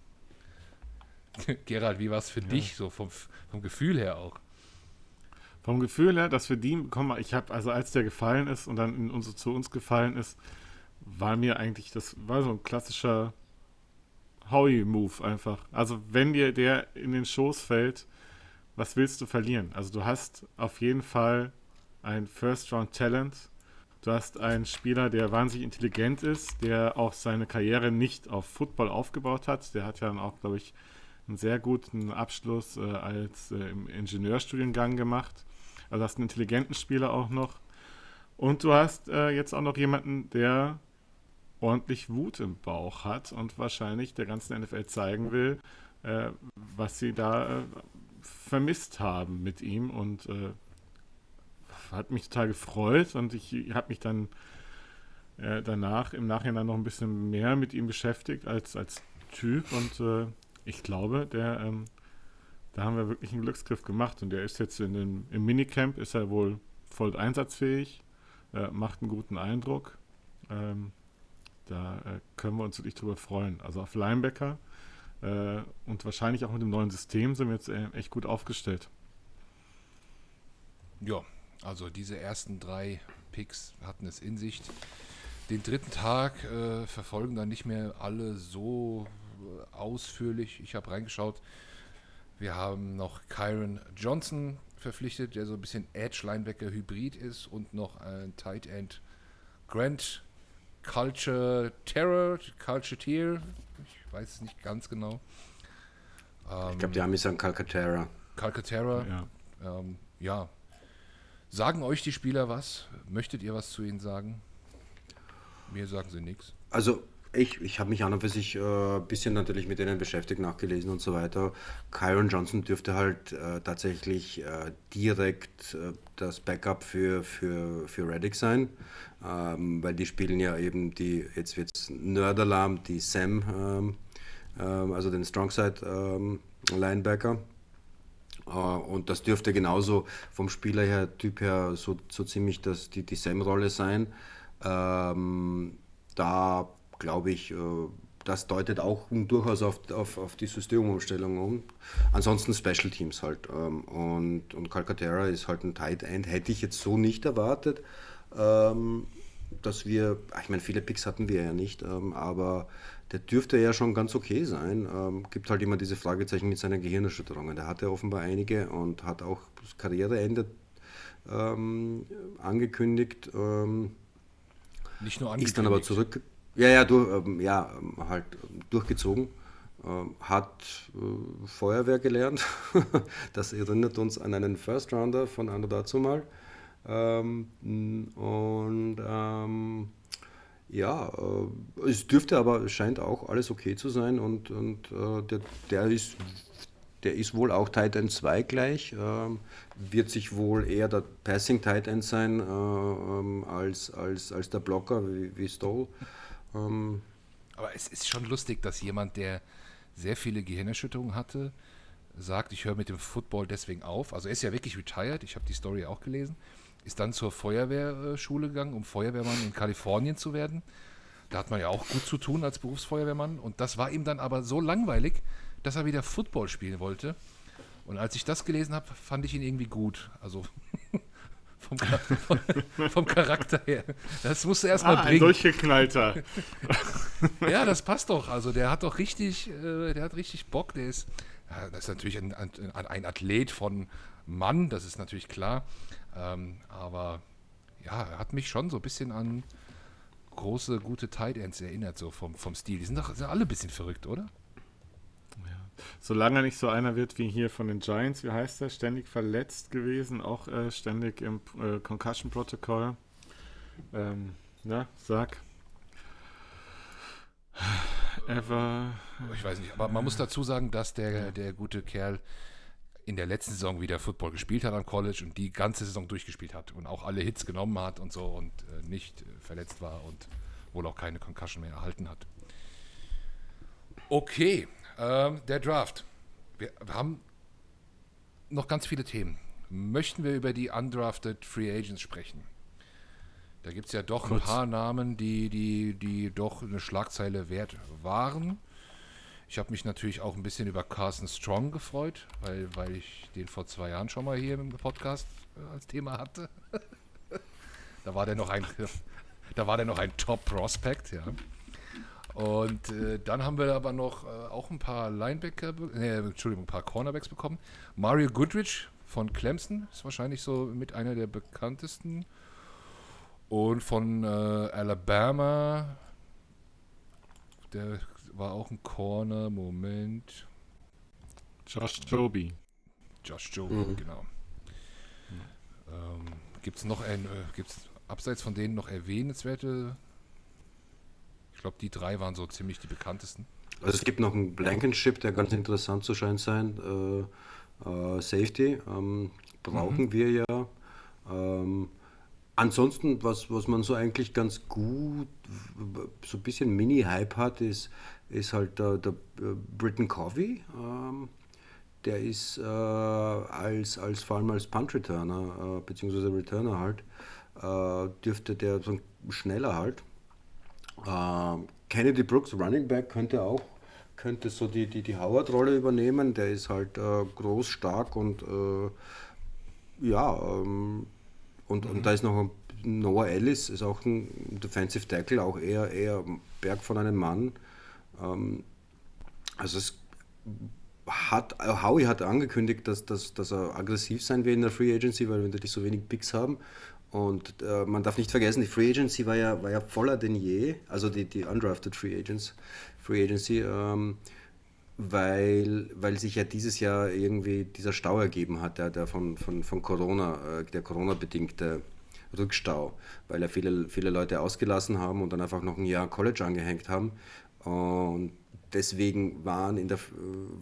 Gerald, wie war es für ja. dich, so vom, vom Gefühl her auch? Vom Gefühl her, dass wir die bekommen, ich habe, also als der gefallen ist und dann in unsere, zu uns gefallen ist, war mir eigentlich, das war so ein klassischer Howie-Move einfach. Also wenn dir der in den Schoß fällt, was willst du verlieren? Also du hast auf jeden Fall ein First-Round-Talent. Du hast einen Spieler, der wahnsinnig intelligent ist, der auch seine Karriere nicht auf Football aufgebaut hat. Der hat ja dann auch, glaube ich, einen sehr guten Abschluss äh, als äh, im Ingenieurstudiengang gemacht. Also hast einen intelligenten Spieler auch noch. Und du hast äh, jetzt auch noch jemanden, der ordentlich Wut im Bauch hat und wahrscheinlich der ganzen NFL zeigen will, äh, was sie da äh, vermisst haben mit ihm und äh, hat mich total gefreut und ich habe mich dann äh, danach im Nachhinein noch ein bisschen mehr mit ihm beschäftigt als, als Typ und äh, ich glaube, der, ähm, da haben wir wirklich einen Glücksgriff gemacht und der ist jetzt in den, im Minicamp, ist er wohl voll einsatzfähig, äh, macht einen guten Eindruck. Ähm, da äh, können wir uns wirklich drüber freuen. Also auf Linebacker äh, und wahrscheinlich auch mit dem neuen System sind wir jetzt äh, echt gut aufgestellt. Ja, also diese ersten drei Picks hatten es in sich. Den dritten Tag äh, verfolgen dann nicht mehr alle so äh, ausführlich. Ich habe reingeschaut. Wir haben noch Kyron Johnson verpflichtet, der so ein bisschen Edge-Linebacker-Hybrid ist und noch ein Tight End Grant Culture Terror, Culture Tier, ich weiß es nicht ganz genau. Ähm, ich glaube, die Amis sagen Calcaterra. Calcaterra, ja. Ähm, ja. Sagen euch die Spieler was? Möchtet ihr was zu ihnen sagen? Mir sagen sie nichts. Also ich, ich habe mich an und für sich ein äh, bisschen natürlich mit denen beschäftigt, nachgelesen und so weiter. Kyron Johnson dürfte halt äh, tatsächlich äh, direkt äh, das Backup für, für, für Reddick sein, ähm, weil die spielen ja eben die, jetzt wird es Nerdalarm, die Sam, ähm, ähm, also den Strongside ähm, Linebacker. Äh, und das dürfte genauso vom Spieler her, Typ her, so, so ziemlich das, die, die Sam-Rolle sein. Ähm, da glaube ich, äh, das deutet auch durchaus auf, auf, auf die Systemumstellung um. Ansonsten Special Teams halt. Ähm, und, und Calcaterra ist halt ein Tight End. Hätte ich jetzt so nicht erwartet, ähm, dass wir, ich meine, viele Picks hatten wir ja nicht, ähm, aber der dürfte ja schon ganz okay sein. Gibt halt immer diese Fragezeichen mit seinen Gehirnerschütterungen. Der hatte offenbar einige und hat auch das Karriereende angekündigt. nicht nur angekündigt. Ist dann aber zurück ja, ja, durch, ähm, ja halt durchgezogen. Ähm, hat äh, Feuerwehr gelernt. das erinnert uns an einen First Rounder von Anno dazu mal. Ähm, und ähm, ja, äh, es dürfte aber, scheint auch alles okay zu sein und, und äh, der, der ist der ist wohl auch Tight End 2 gleich, ähm, wird sich wohl eher der Passing Tight End sein äh, ähm, als, als, als der Blocker wie, wie Stoll. Ähm, Aber es ist schon lustig, dass jemand, der sehr viele Gehirnerschütterungen hatte, sagt, ich höre mit dem Football deswegen auf. Also er ist ja wirklich retired, ich habe die Story auch gelesen, ist dann zur Feuerwehrschule gegangen, um Feuerwehrmann in Kalifornien zu werden. Da hat man ja auch gut zu tun als Berufsfeuerwehrmann. Und das war ihm dann aber so langweilig, dass er wieder Football spielen wollte. Und als ich das gelesen habe, fand ich ihn irgendwie gut. Also vom, vom, vom, Charakter her. Das musste erstmal ah, bringen. Durchgeknallter. ja, das passt doch. Also der hat doch richtig, äh, der hat richtig Bock. Der ist, ja, das ist natürlich ein, ein, ein, Athlet von Mann, das ist natürlich klar. Ähm, aber ja, er hat mich schon so ein bisschen an große, gute Tight Ends erinnert, so vom, vom Stil. Die sind doch sind alle ein bisschen verrückt, oder? Solange er nicht so einer wird wie hier von den Giants, wie heißt er, ständig verletzt gewesen, auch äh, ständig im äh, Concussion-Protokoll. Ähm, ja, sag. Ever. Ich weiß nicht, aber man muss dazu sagen, dass der, der gute Kerl in der letzten Saison wieder Football gespielt hat am College und die ganze Saison durchgespielt hat und auch alle Hits genommen hat und so und äh, nicht äh, verletzt war und wohl auch keine Concussion mehr erhalten hat. Okay, ähm, der Draft. Wir, haben noch ganz viele Themen. Möchten wir über die undrafted Free Agents sprechen? Da gibt es ja doch Kurz. ein paar Namen, die, die, die doch eine Schlagzeile wert waren. Ich habe mich natürlich auch ein bisschen über Carson Strong gefreut, weil, weil ich den vor zwei Jahren schon mal hier im Podcast äh, als Thema hatte. da war der noch ein, da war der noch ein Top Prospect, ja. Und äh, dann haben wir aber noch äh, auch ein paar Linebacker, äh, Entschuldigung, ein paar Cornerbacks bekommen. Mario Goodrich von Clemson ist wahrscheinlich so mit einer der bekanntesten. Und von äh, Alabama, der war auch ein Corner, Moment. Josh Joby. Josh Joby, mhm. genau. Ähm, Gibt es noch ein, äh, gibt's abseits von denen noch erwähnenswerte glaube, die drei waren so ziemlich die bekanntesten. Also es gibt noch einen Blankenship, der ganz interessant zu scheinen sein. Äh, äh, Safety ähm, brauchen mhm. wir ja. Ähm, ansonsten, was, was man so eigentlich ganz gut, so ein bisschen Mini-Hype hat, ist, ist halt der, der äh, Britton Covey. Ähm, der ist äh, als, als vor allem als Punt-Returner, äh, beziehungsweise Returner halt, äh, dürfte der so schneller halt ähm, Kennedy Brooks, Running Back, könnte auch könnte so die, die, die Howard-Rolle übernehmen. Der ist halt äh, groß, stark und äh, ja, ähm, und, mhm. und da ist noch Noah Ellis, ist auch ein Defensive Tackle, auch eher, eher Berg von einem Mann. Ähm, also es hat, Howie hat angekündigt, dass, dass, dass er aggressiv sein will in der Free Agency, weil wir natürlich so wenig Picks haben. Und äh, man darf nicht vergessen, die Free Agency war ja, war ja voller denn je, also die, die undrafted Free Agents, Free Agency, ähm, weil, weil sich ja dieses Jahr irgendwie dieser Stau ergeben hat, der, der von, von, von Corona, äh, der Corona-bedingte Rückstau, weil ja viele, viele Leute ausgelassen haben und dann einfach noch ein Jahr College angehängt haben. Und deswegen waren, in der,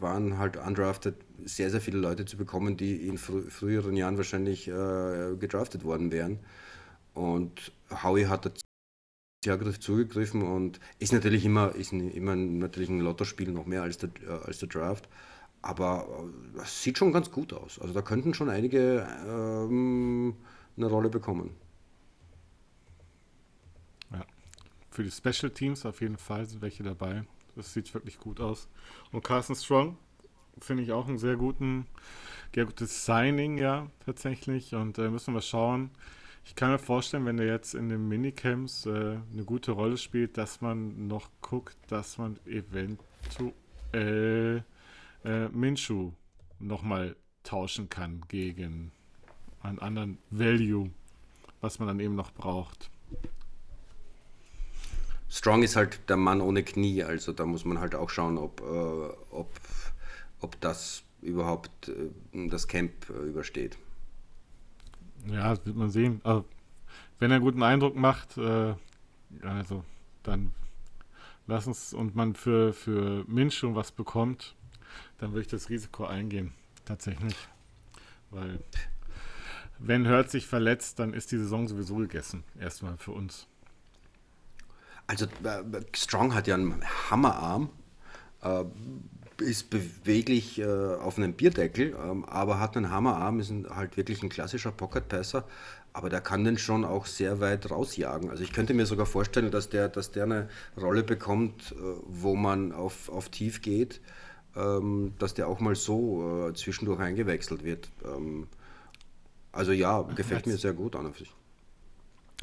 waren halt undrafted sehr, sehr viele Leute zu bekommen, die in frü früheren Jahren wahrscheinlich äh, gedraftet worden wären. Und Howie hat da sehr zugegriffen und ist natürlich immer, ist immer natürlich ein Lottospiel noch mehr als der, äh, als der Draft. Aber es äh, sieht schon ganz gut aus. Also da könnten schon einige ähm, eine Rolle bekommen. Ja. Für die Special Teams auf jeden Fall sind welche dabei. Das sieht wirklich gut aus. Und Carson Strong finde ich auch ein sehr guten, sehr gutes Signing, ja, tatsächlich. Und äh, müssen wir schauen. Ich kann mir vorstellen, wenn er jetzt in den Minicamps äh, eine gute Rolle spielt, dass man noch guckt, dass man eventuell äh, Minshu nochmal tauschen kann gegen einen anderen Value, was man dann eben noch braucht. Strong ist halt der Mann ohne Knie, also da muss man halt auch schauen, ob, äh, ob, ob das überhaupt äh, das Camp äh, übersteht. Ja, das wird man sehen. Also, wenn er einen guten Eindruck macht, äh, also dann lass uns und man für, für Minch schon was bekommt, dann würde ich das Risiko eingehen. Tatsächlich. Weil, wenn Hurt sich verletzt, dann ist die Saison sowieso gegessen. Erstmal für uns. Also, äh, Strong hat ja einen Hammerarm. Äh, ist beweglich äh, auf einem Bierdeckel, ähm, aber hat einen Hammerarm, ist halt wirklich ein klassischer Pocket-Passer, aber der kann den schon auch sehr weit rausjagen. Also ich könnte mir sogar vorstellen, dass der, dass der eine Rolle bekommt, wo man auf, auf tief geht, ähm, dass der auch mal so zwischendurch eingewechselt wird. Ähm, also ja, gefällt als, mir sehr gut an und sich.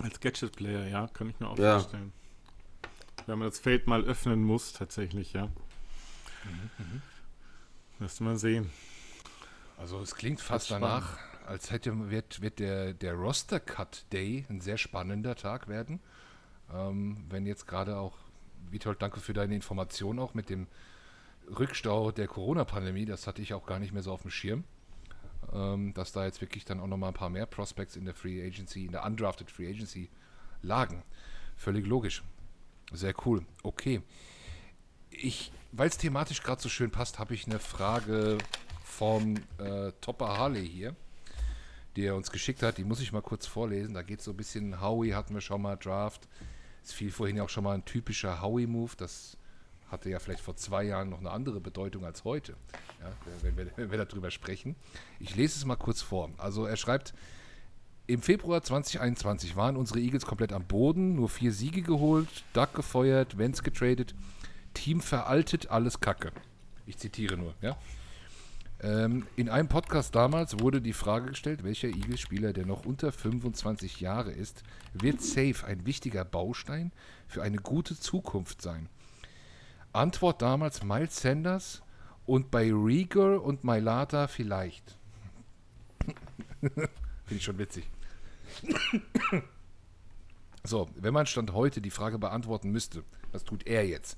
Als Gadget-Player, ja, kann ich mir auch ja. vorstellen. Wenn man das Feld mal öffnen muss, tatsächlich, ja. Mhm, Müsste man sehen. Also es klingt fast danach, als hätte wird, wird der, der Roster Cut Day ein sehr spannender Tag werden. Ähm, wenn jetzt gerade auch, Witold, danke für deine Information auch mit dem Rückstau der Corona-Pandemie, das hatte ich auch gar nicht mehr so auf dem Schirm. Ähm, dass da jetzt wirklich dann auch nochmal ein paar mehr Prospects in der Free Agency, in der Undrafted Free Agency lagen. Völlig logisch. Sehr cool. Okay. Ich weil es thematisch gerade so schön passt, habe ich eine Frage vom äh, Topper Harley hier, die er uns geschickt hat. Die muss ich mal kurz vorlesen. Da geht es so ein bisschen, Howie hatten wir schon mal, Draft. Es fiel vorhin auch schon mal ein typischer Howie-Move. Das hatte ja vielleicht vor zwei Jahren noch eine andere Bedeutung als heute, ja, wenn, wir, wenn wir darüber sprechen. Ich lese es mal kurz vor. Also er schreibt, im Februar 2021 waren unsere Eagles komplett am Boden, nur vier Siege geholt, Duck gefeuert, Vance getradet Team veraltet, alles Kacke. Ich zitiere nur, ja. Ähm, in einem Podcast damals wurde die Frage gestellt, welcher Eagles-Spieler, der noch unter 25 Jahre ist, wird safe ein wichtiger Baustein für eine gute Zukunft sein. Antwort damals Miles Sanders und bei Rieger und Mailata vielleicht. Finde ich schon witzig. so, wenn man Stand heute die Frage beantworten müsste, was tut er jetzt?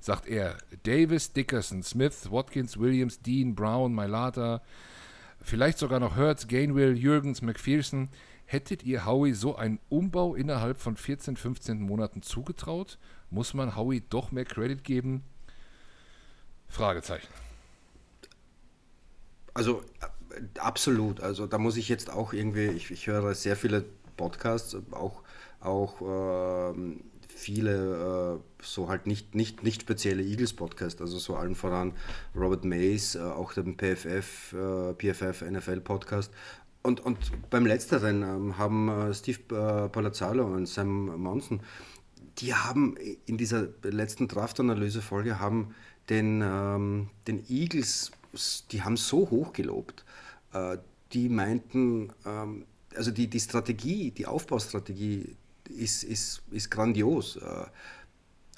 sagt er, Davis, Dickerson, Smith, Watkins, Williams, Dean, Brown, Mailata, vielleicht sogar noch Hertz, Gainwell, Jürgens, McPherson. Hättet ihr Howie so einen Umbau innerhalb von 14, 15 Monaten zugetraut? Muss man Howie doch mehr Credit geben? Fragezeichen. Also absolut. Also da muss ich jetzt auch irgendwie, ich, ich höre sehr viele Podcasts, auch, auch ähm, viele äh, so halt nicht, nicht, nicht spezielle Eagles-Podcast, also so allen voran Robert Mays, äh, auch den PFF, äh, PFF NFL Podcast. Und, und beim letzteren ähm, haben äh, Steve äh, Palazzalo und Sam Monson, die haben in dieser letzten Draft-Analyse-Folge haben den, ähm, den Eagles, die haben so hoch gelobt. Äh, die meinten, ähm, also die, die Strategie, die Aufbaustrategie ist, ist, ist grandios. Äh,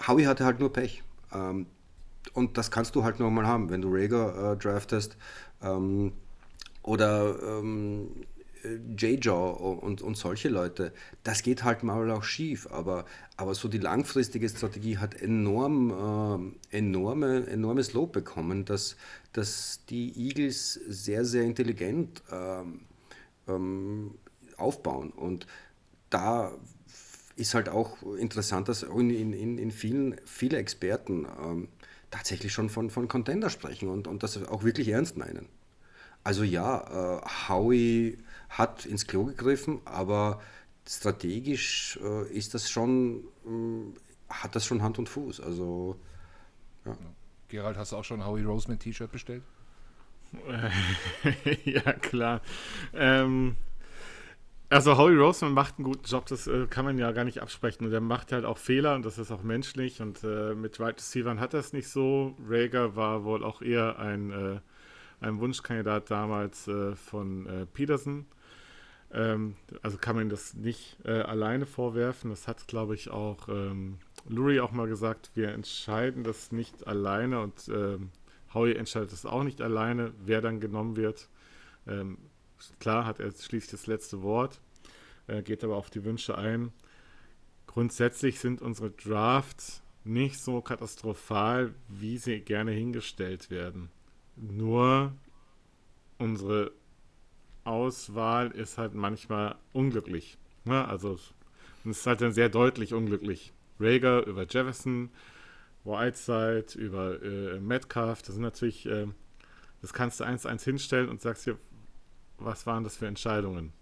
Howie hatte halt nur Pech. Ähm, und das kannst du halt nur mal haben, wenn du Rager äh, draftest ähm, oder J-Jaw und, und solche Leute. Das geht halt mal auch schief, aber, aber so die langfristige Strategie hat enorm, äh, enorme, enormes Lob bekommen, dass, dass die Eagles sehr, sehr intelligent ähm, ähm, aufbauen. Und da ist halt auch interessant, dass in, in, in vielen, viele Experten ähm, tatsächlich schon von, von Contender sprechen und, und das auch wirklich ernst meinen. Also ja, äh, Howie hat ins Klo gegriffen, aber strategisch äh, ist das schon, äh, hat das schon Hand und Fuß. Also ja. Gerald, hast du auch schon Howie Roseman T-Shirt bestellt? ja, klar. Ähm, also Howie Roseman macht einen guten Job, das äh, kann man ja gar nicht absprechen. Und er macht halt auch Fehler und das ist auch menschlich. Und äh, mit Right Receivers hat er es nicht so. Rager war wohl auch eher ein, äh, ein Wunschkandidat damals äh, von äh, Peterson. Ähm, also kann man das nicht äh, alleine vorwerfen. Das hat, glaube ich, auch ähm, Lurie auch mal gesagt. Wir entscheiden das nicht alleine und ähm, Howie entscheidet es auch nicht alleine, wer dann genommen wird. Ähm, Klar hat er schließlich das letzte Wort, äh, geht aber auf die Wünsche ein. Grundsätzlich sind unsere Drafts nicht so katastrophal, wie sie gerne hingestellt werden. Nur unsere Auswahl ist halt manchmal unglücklich. Ne? also es ist halt dann sehr deutlich unglücklich. Rager über Jefferson, Whiteside, über äh, Metcalf. Das sind natürlich, äh, das kannst du eins eins hinstellen und sagst dir, was waren das für Entscheidungen?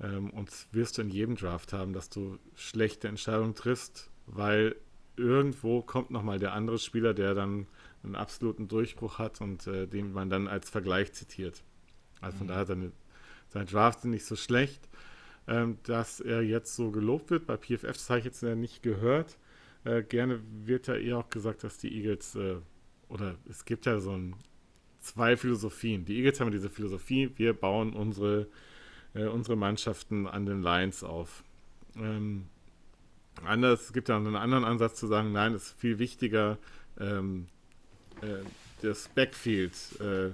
Ähm, und wirst du in jedem Draft haben, dass du schlechte Entscheidungen triffst, weil irgendwo kommt nochmal der andere Spieler, der dann einen absoluten Durchbruch hat und äh, den man dann als Vergleich zitiert. Also von mhm. daher seine, Drafts sind nicht so schlecht. Ähm, dass er jetzt so gelobt wird, bei PFF, das habe ich jetzt nicht gehört. Äh, gerne wird ja eher auch gesagt, dass die Eagles, äh, oder es gibt ja so ein, zwei Philosophien. Die Eagles haben diese Philosophie, wir bauen unsere, äh, unsere Mannschaften an den Lines auf. Ähm, anders, es gibt ja einen anderen Ansatz zu sagen, nein, es ist viel wichtiger, ähm, äh, das Backfield äh,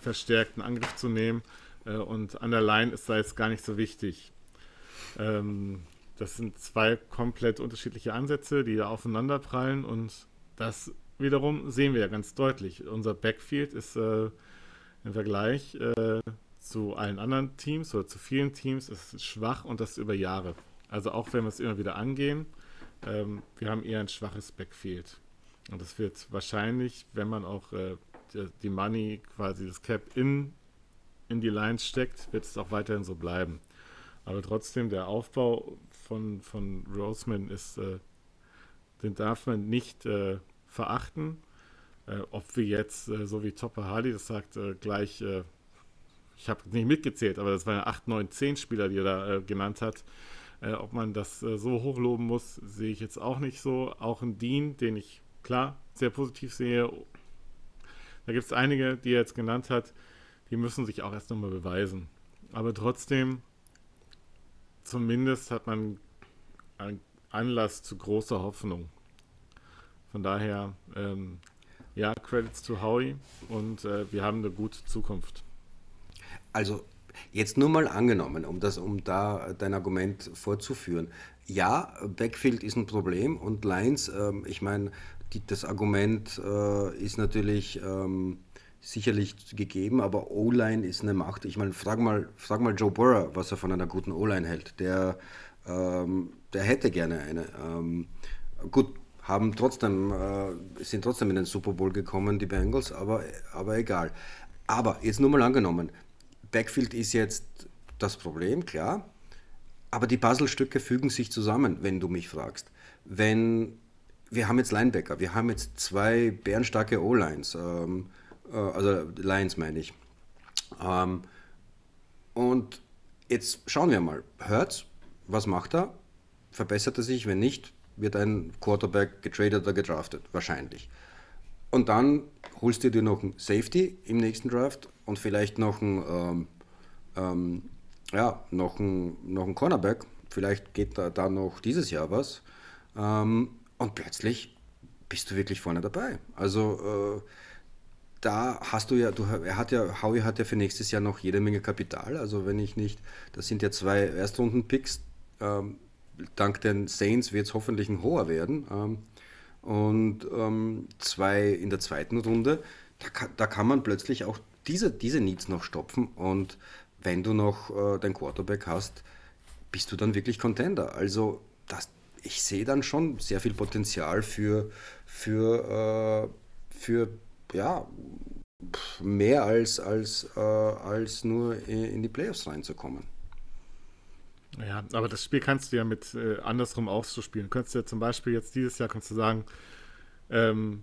verstärkten Angriff zu nehmen äh, und an der Line ist da jetzt gar nicht so wichtig. Ähm, das sind zwei komplett unterschiedliche Ansätze, die da aufeinander prallen und das wiederum sehen wir ja ganz deutlich. Unser Backfield ist äh, im Vergleich äh, zu allen anderen Teams oder zu vielen Teams ist schwach und das über Jahre. Also auch wenn wir es immer wieder angehen, ähm, wir haben eher ein schwaches Backfield. Und das wird wahrscheinlich, wenn man auch äh, die, Money, quasi das Cap in, in die Lines steckt, wird es auch weiterhin so bleiben. Aber trotzdem, der Aufbau von, von Roseman ist, äh, den darf man nicht äh, verachten. Äh, ob wir jetzt, äh, so wie Topper Harley das sagt, äh, gleich, äh, ich habe nicht mitgezählt, aber das waren ja 8, 9, 10 Spieler, die er da genannt hat. ob man das so hochloben muss, sehe ich jetzt auch nicht so. Auch ein Dean, den ich klar sehr positiv sehe. Da gibt es einige, die er jetzt genannt hat, die müssen sich auch erst nochmal beweisen. Aber trotzdem zumindest hat man einen Anlass zu großer Hoffnung. Von daher, ähm, ja, Credits to Howie und äh, wir haben eine gute Zukunft. Also jetzt nur mal angenommen, um das, um da dein Argument vorzuführen. Ja, Backfield ist ein Problem und Lines, ähm, ich meine, das Argument äh, ist natürlich ähm, sicherlich gegeben, aber O-Line ist eine Macht. Ich meine, frag mal, frag mal Joe Burrow, was er von einer guten O-Line hält. Der, ähm, der hätte gerne eine. Ähm, gut, haben trotzdem, äh, sind trotzdem in den Super Bowl gekommen, die Bengals, aber, aber egal. Aber jetzt nur mal angenommen, Backfield ist jetzt das Problem, klar, aber die Puzzlestücke fügen sich zusammen, wenn du mich fragst. Wenn wir haben jetzt Linebacker, wir haben jetzt zwei bärenstarke O-Lines. Ähm, äh, also Lions meine ich. Ähm, und jetzt schauen wir mal. Hurts, was macht er? Verbessert er sich? Wenn nicht, wird ein Quarterback getradet oder gedraftet, wahrscheinlich. Und dann holst du dir noch einen Safety im nächsten Draft und vielleicht noch einen, ähm, ähm, ja, noch einen, noch einen Cornerback. Vielleicht geht da, da noch dieses Jahr was. Ähm, und plötzlich bist du wirklich vorne dabei. Also äh, da hast du ja, du, er hat ja, Howie hat ja für nächstes Jahr noch jede Menge Kapital. Also wenn ich nicht, das sind ja zwei Erstrunden-Picks. Ähm, dank den Saints wird es hoffentlich ein hoher werden. Ähm, und ähm, zwei in der zweiten Runde. Da kann, da kann man plötzlich auch diese, diese Needs noch stopfen. Und wenn du noch äh, dein Quarterback hast, bist du dann wirklich Contender. Also das, ich sehe dann schon sehr viel Potenzial für, für, äh, für ja, mehr als, als, äh, als nur in die Playoffs reinzukommen. Ja, aber das Spiel kannst du ja mit äh, andersrum auch so spielen. Du könntest ja zum Beispiel jetzt dieses Jahr kannst du sagen, ähm,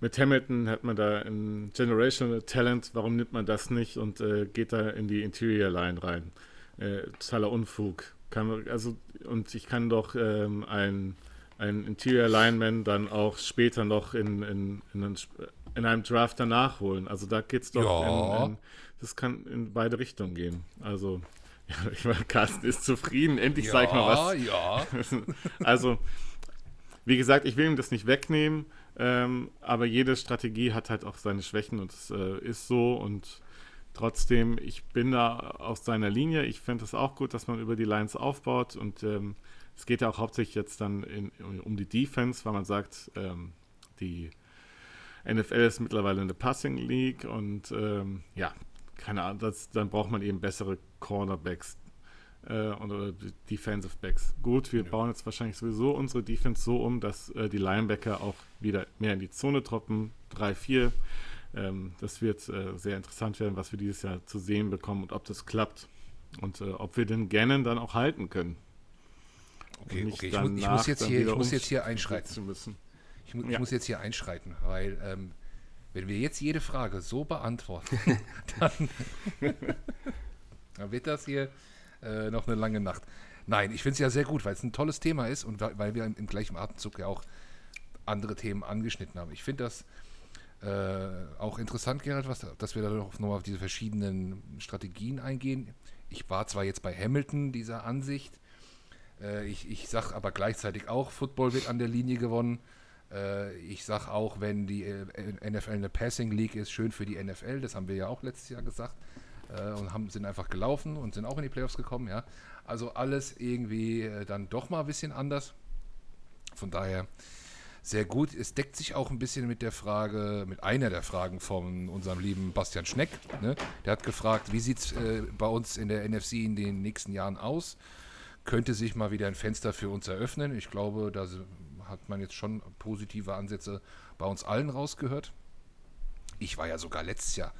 mit Hamilton hat man da ein Generational Talent, warum nimmt man das nicht und äh, geht da in die Interior Line rein? Äh, totaler Unfug. Kann, also, und ich kann doch ähm, ein, ein Interior Lineman dann auch später noch in, in, in, einen, in einem Draft danach holen. Also da geht es doch ja. in, in, das kann in beide Richtungen gehen. Also ja, ich meine, Carsten ist zufrieden. Endlich ja, sag ich mal was. Ja. also, wie gesagt, ich will ihm das nicht wegnehmen, ähm, aber jede Strategie hat halt auch seine Schwächen und es äh, ist so und trotzdem, ich bin da auf seiner Linie. Ich finde es auch gut, dass man über die Lines aufbaut und ähm, es geht ja auch hauptsächlich jetzt dann in, um die Defense, weil man sagt, ähm, die NFL ist mittlerweile eine Passing League und ähm, ja, keine Ahnung, das, dann braucht man eben bessere Cornerbacks. äh, oder Defensive Backs. Gut, wir ja. bauen jetzt wahrscheinlich sowieso unsere Defense so um, dass äh, die Linebacker auch wieder mehr in die Zone troppen. 3-4. Ähm, das wird äh, sehr interessant werden, was wir dieses Jahr zu sehen bekommen und ob das klappt. Und äh, ob wir den Gannon dann auch halten können. Okay, okay. Ich, muss, ich, muss jetzt hier, ich muss jetzt hier einschreiten. Müssen. Ich, mu ja. ich muss jetzt hier einschreiten, weil ähm, wenn wir jetzt jede Frage so beantworten, dann, dann, wird das hier äh, noch eine lange Nacht. Nein, ich finde es ja sehr gut, weil es ein tolles Thema ist und weil wir im gleichen Atemzug ja auch andere Themen angeschnitten haben. Ich finde das äh, auch interessant, Gerald, was, dass wir da noch auf diese verschiedenen Strategien eingehen. Ich war zwar jetzt bei Hamilton dieser Ansicht, äh, ich, ich sage aber gleichzeitig auch, Football wird an der Linie gewonnen. Äh, ich sage auch, wenn die äh, NFL eine Passing League ist, schön für die NFL, das haben wir ja auch letztes Jahr gesagt. Äh, und haben, sind einfach gelaufen und sind auch in die Playoffs gekommen, ja. Also alles irgendwie dann doch mal ein bisschen anders. Von daher sehr gut. Es deckt sich auch ein bisschen mit der Frage, mit einer der Fragen von unserem lieben Bastian Schneck. Ne? Der hat gefragt, wie sieht es äh, bei uns in der NFC in den nächsten Jahren aus? Könnte sich mal wieder ein Fenster für uns eröffnen? Ich glaube, da hat man jetzt schon positive Ansätze bei uns allen rausgehört. Ich war ja sogar letztes Jahr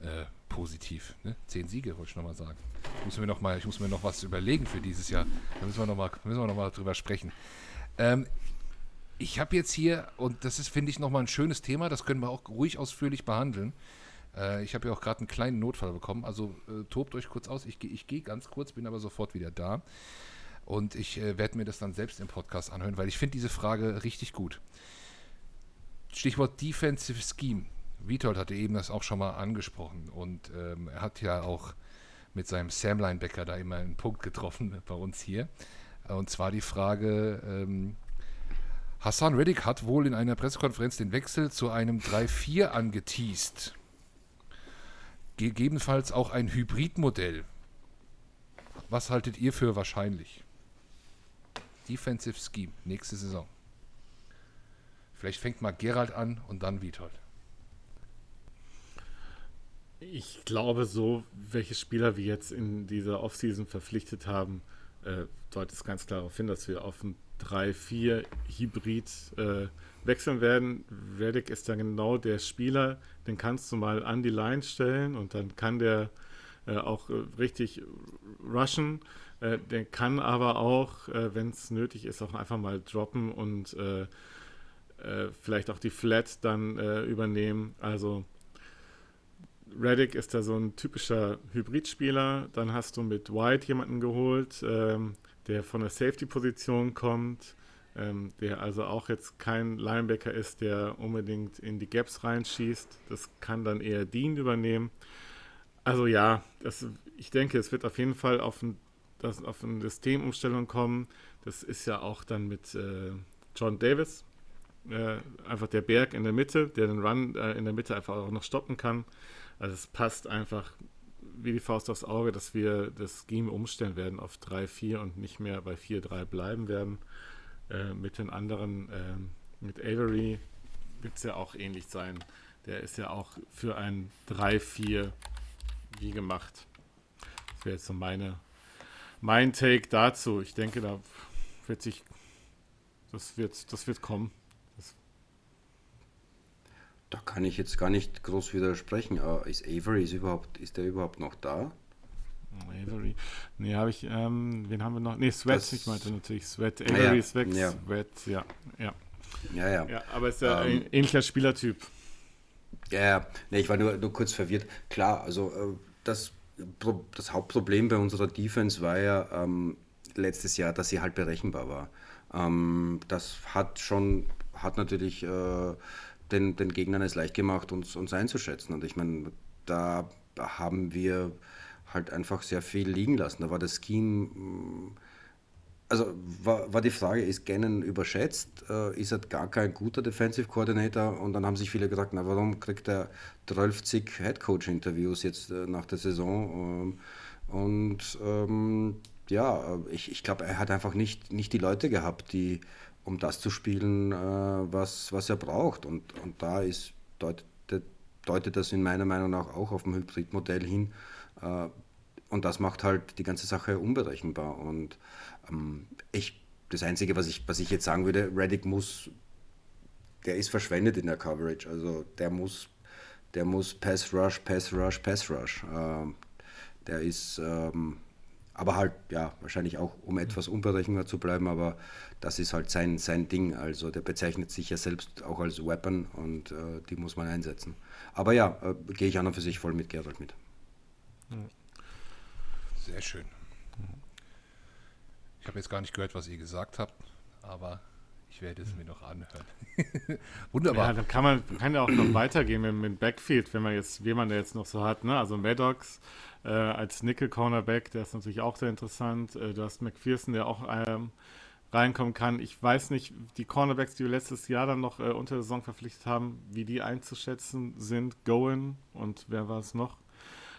äh, positiv. Ne? Zehn Siege, wollte ich nochmal sagen. Ich muss, mir noch mal, ich muss mir noch was überlegen für dieses Jahr. Da müssen wir nochmal noch drüber sprechen. Ähm, ich habe jetzt hier, und das ist, finde ich, nochmal ein schönes Thema, das können wir auch ruhig ausführlich behandeln. Äh, ich habe ja auch gerade einen kleinen Notfall bekommen, also äh, tobt euch kurz aus. Ich, ich gehe ganz kurz, bin aber sofort wieder da. Und ich äh, werde mir das dann selbst im Podcast anhören, weil ich finde diese Frage richtig gut. Stichwort Defensive Scheme. Witold hatte eben das auch schon mal angesprochen und ähm, er hat ja auch mit seinem Sam Linebacker da immer einen Punkt getroffen bei uns hier. Und zwar die Frage, ähm, Hassan Reddick hat wohl in einer Pressekonferenz den Wechsel zu einem 3-4 angeteased. Gegebenenfalls auch ein Hybridmodell. Was haltet ihr für wahrscheinlich? Defensive Scheme, nächste Saison. Vielleicht fängt mal Gerald an und dann Witold. Ich glaube, so welche Spieler wir jetzt in dieser Offseason verpflichtet haben, äh, deutet es ganz klar darauf hin, dass wir auf ein 3-4 Hybrid äh, wechseln werden. Reddick ist dann genau der Spieler, den kannst du mal an die Line stellen und dann kann der äh, auch äh, richtig rushen. Äh, der kann aber auch, äh, wenn es nötig ist, auch einfach mal droppen und äh, vielleicht auch die Flat dann übernehmen. Also Reddick ist da so ein typischer Hybridspieler. Dann hast du mit White jemanden geholt, ähm, der von der Safety-Position kommt, ähm, der also auch jetzt kein Linebacker ist, der unbedingt in die Gaps reinschießt. Das kann dann eher Dean übernehmen. Also ja, das, ich denke, es wird auf jeden Fall auf, ein, das, auf eine Systemumstellung kommen. Das ist ja auch dann mit äh, John Davis, äh, einfach der Berg in der Mitte, der den Run äh, in der Mitte einfach auch noch stoppen kann. Also es passt einfach wie die Faust aufs Auge, dass wir das Scheme umstellen werden auf 3-4 und nicht mehr bei 4-3 bleiben werden. Äh, mit den anderen, äh, mit Avery wird es ja auch ähnlich sein. Der ist ja auch für ein 3-4 wie gemacht. Das wäre jetzt so meine, mein Take dazu. Ich denke, da wird sich, das wird, das wird kommen. Da kann ich jetzt gar nicht groß widersprechen. Aber ist Avery ist überhaupt, ist der überhaupt noch da? Avery. Nee, habe ich, ähm, wen haben wir noch? Nee, Sweat, das, ich meinte natürlich Sweat. Avery ja, ist weg, ja. Sweat, ja, ja. Ja, ja. ja aber ist ja ähm, ein ähnlicher Spielertyp. Ja, ja. Nee, ich war nur, nur kurz verwirrt. Klar, also äh, das, das Hauptproblem bei unserer Defense war ja ähm, letztes Jahr, dass sie halt berechenbar war. Ähm, das hat schon, hat natürlich äh, den, den Gegnern es leicht gemacht, uns, uns einzuschätzen. Und ich meine, da haben wir halt einfach sehr viel liegen lassen. Da war das Scheme, mm, also war, war die Frage, ist Gannon überschätzt? Äh, ist er gar kein guter Defensive Coordinator? Und dann haben sich viele gesagt, na warum kriegt er 12 Head Coach Interviews jetzt äh, nach der Saison? Ähm, und ähm, ja, ich, ich glaube, er hat einfach nicht, nicht die Leute gehabt, die um das zu spielen, äh, was, was er braucht. Und, und da ist, deutet, deutet das in meiner Meinung nach auch auf dem Hybridmodell hin. Äh, und das macht halt die ganze Sache unberechenbar. Und ähm, ich, das Einzige, was ich, was ich jetzt sagen würde, Reddick muss, der ist verschwendet in der Coverage. Also der muss, der muss Pass Rush, Pass Rush, Pass Rush. Ähm, der ist, ähm, aber halt, ja, wahrscheinlich auch, um etwas unberechenbar zu bleiben, aber das ist halt sein, sein Ding. Also der bezeichnet sich ja selbst auch als Weapon und äh, die muss man einsetzen. Aber ja, äh, gehe ich an und für sich voll mit Gerald mit. Sehr schön. Ich habe jetzt gar nicht gehört, was ihr gesagt habt, aber ich werde es mir noch anhören. Wunderbar. Ja, dann kann man kann ja auch noch weitergehen mit, mit Backfield, wenn man jetzt, wie man da jetzt noch so hat, ne? Also Maddox äh, als Nickel-Cornerback, der ist natürlich auch sehr interessant. Äh, du hast McPherson, der auch ähm, reinkommen kann. Ich weiß nicht, die Cornerbacks, die wir letztes Jahr dann noch äh, unter der Saison verpflichtet haben, wie die einzuschätzen sind. Goen und wer war es noch?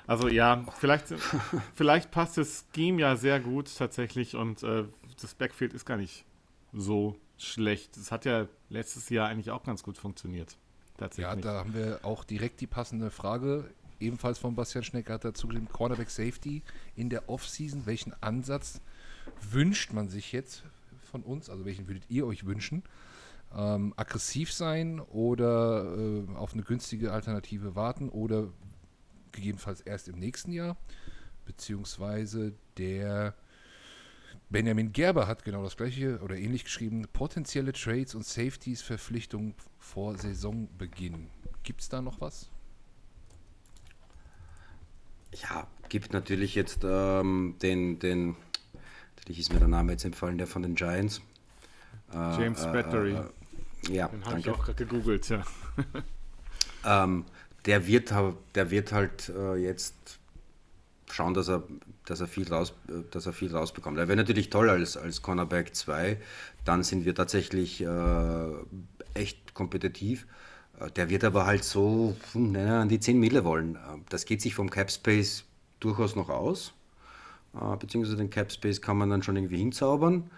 Also ja, vielleicht, vielleicht passt das Scheme ja sehr gut tatsächlich und äh, das Backfield ist gar nicht so schlecht. Es hat ja letztes Jahr eigentlich auch ganz gut funktioniert. Ja, da haben wir auch direkt die passende Frage. Ebenfalls von Bastian Schnecker hat dazu geschrieben, Cornerback Safety in der Offseason. Welchen Ansatz wünscht man sich jetzt von uns? Also welchen würdet ihr euch wünschen? Ähm, aggressiv sein oder äh, auf eine günstige Alternative warten oder gegebenenfalls erst im nächsten Jahr? Beziehungsweise der Benjamin Gerber hat genau das gleiche oder ähnlich geschrieben. Potenzielle Trades und Safeties Verpflichtungen vor Saisonbeginn. Gibt es da noch was? Ja, gibt natürlich jetzt ähm, den, den, natürlich ist mir der Name jetzt empfallen, der von den Giants. Äh, James äh, Battery. Äh, ja, den habe ich auch gerade gegoogelt, ja. ähm, der wird, der wird halt äh, jetzt schauen, dass er, dass er, viel, raus, dass er viel rausbekommt. Er wäre natürlich toll als, als Cornerback 2. Dann sind wir tatsächlich äh, echt kompetitiv. Äh, der wird aber halt so naja, an die 10 Mille wollen. Äh, das geht sich vom Cap Space durchaus noch aus. Äh, beziehungsweise den Cap Space kann man dann schon irgendwie hinzaubern.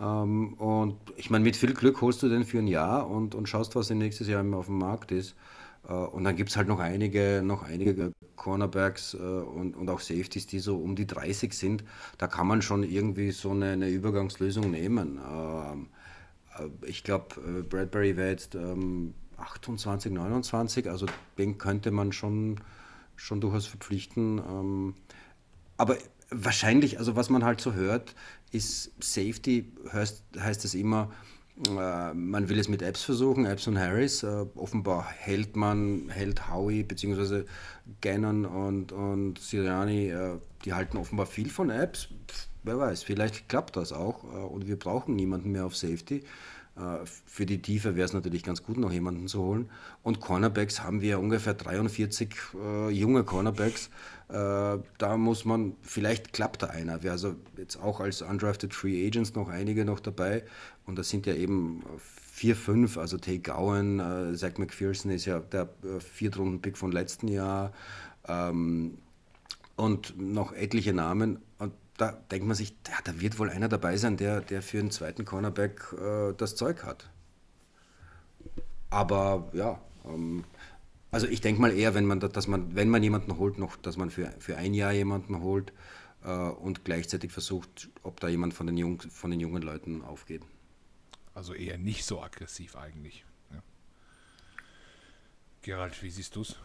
Ähm, und ich meine, mit viel Glück holst du den für ein Jahr und, und schaust, was nächstes Jahr auf dem Markt ist. Äh, und dann gibt es halt noch einige, noch einige Cornerbacks äh, und, und auch Safeties, die so um die 30 sind. Da kann man schon irgendwie so eine, eine Übergangslösung nehmen. Ähm, äh, ich glaube, Bradbury wäre jetzt 28, ähm, 29, also den könnte man schon, schon durchaus verpflichten. Ähm, aber wahrscheinlich, also was man halt so hört, ist Safety, heißt, heißt es immer, äh, man will es mit Apps versuchen, Apps und Harris. Äh, offenbar hält man, hält Howie bzw. Gannon und, und Siriani, äh, die halten offenbar viel von Apps. Wer weiß, vielleicht klappt das auch und wir brauchen niemanden mehr auf Safety. Für die Tiefe wäre es natürlich ganz gut, noch jemanden zu holen. Und Cornerbacks haben wir ungefähr 43 äh, junge Cornerbacks. Äh, da muss man, vielleicht klappt da einer. Also jetzt auch als undrafted Free Agents noch einige noch dabei. Und das sind ja eben vier, fünf, also Tay Gowan, äh, Zach McPherson ist ja der äh, Viertrunden-Pick von letzten Jahr. Ähm, und noch etliche Namen. Und da denkt man sich, ja, da wird wohl einer dabei sein, der, der für einen zweiten Cornerback äh, das Zeug hat. Aber ja, ähm, also ich denke mal eher, wenn man, dass man, wenn man jemanden holt, noch, dass man für, für ein Jahr jemanden holt äh, und gleichzeitig versucht, ob da jemand von den, Jung, von den jungen Leuten aufgeht. Also eher nicht so aggressiv eigentlich. Ja. Gerald, wie siehst du es?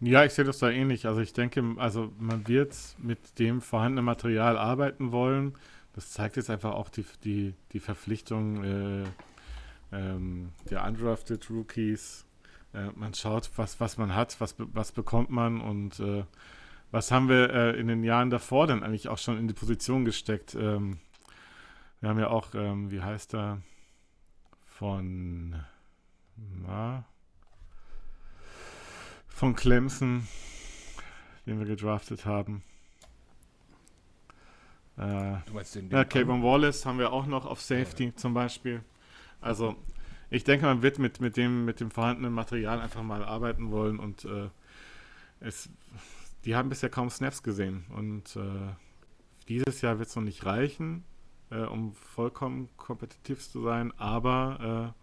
Ja, ich sehe das da ähnlich. Also ich denke, also man wird mit dem vorhandenen Material arbeiten wollen. Das zeigt jetzt einfach auch die, die, die Verpflichtung äh, ähm, der undrafted Rookies. Äh, man schaut, was, was man hat, was, was bekommt man und äh, was haben wir äh, in den Jahren davor dann eigentlich auch schon in die Position gesteckt. Ähm, wir haben ja auch, ähm, wie heißt er, von, na, von Clemson, den wir gedraftet haben. Äh, du meinst den, den ja, Kevin Wallace haben wir auch noch auf Safety ja. zum Beispiel. Also ich denke, man wird mit, mit, dem, mit dem vorhandenen Material einfach mal arbeiten wollen und äh, es, die haben bisher kaum Snaps gesehen und äh, dieses Jahr wird es noch nicht reichen, äh, um vollkommen kompetitiv zu sein, aber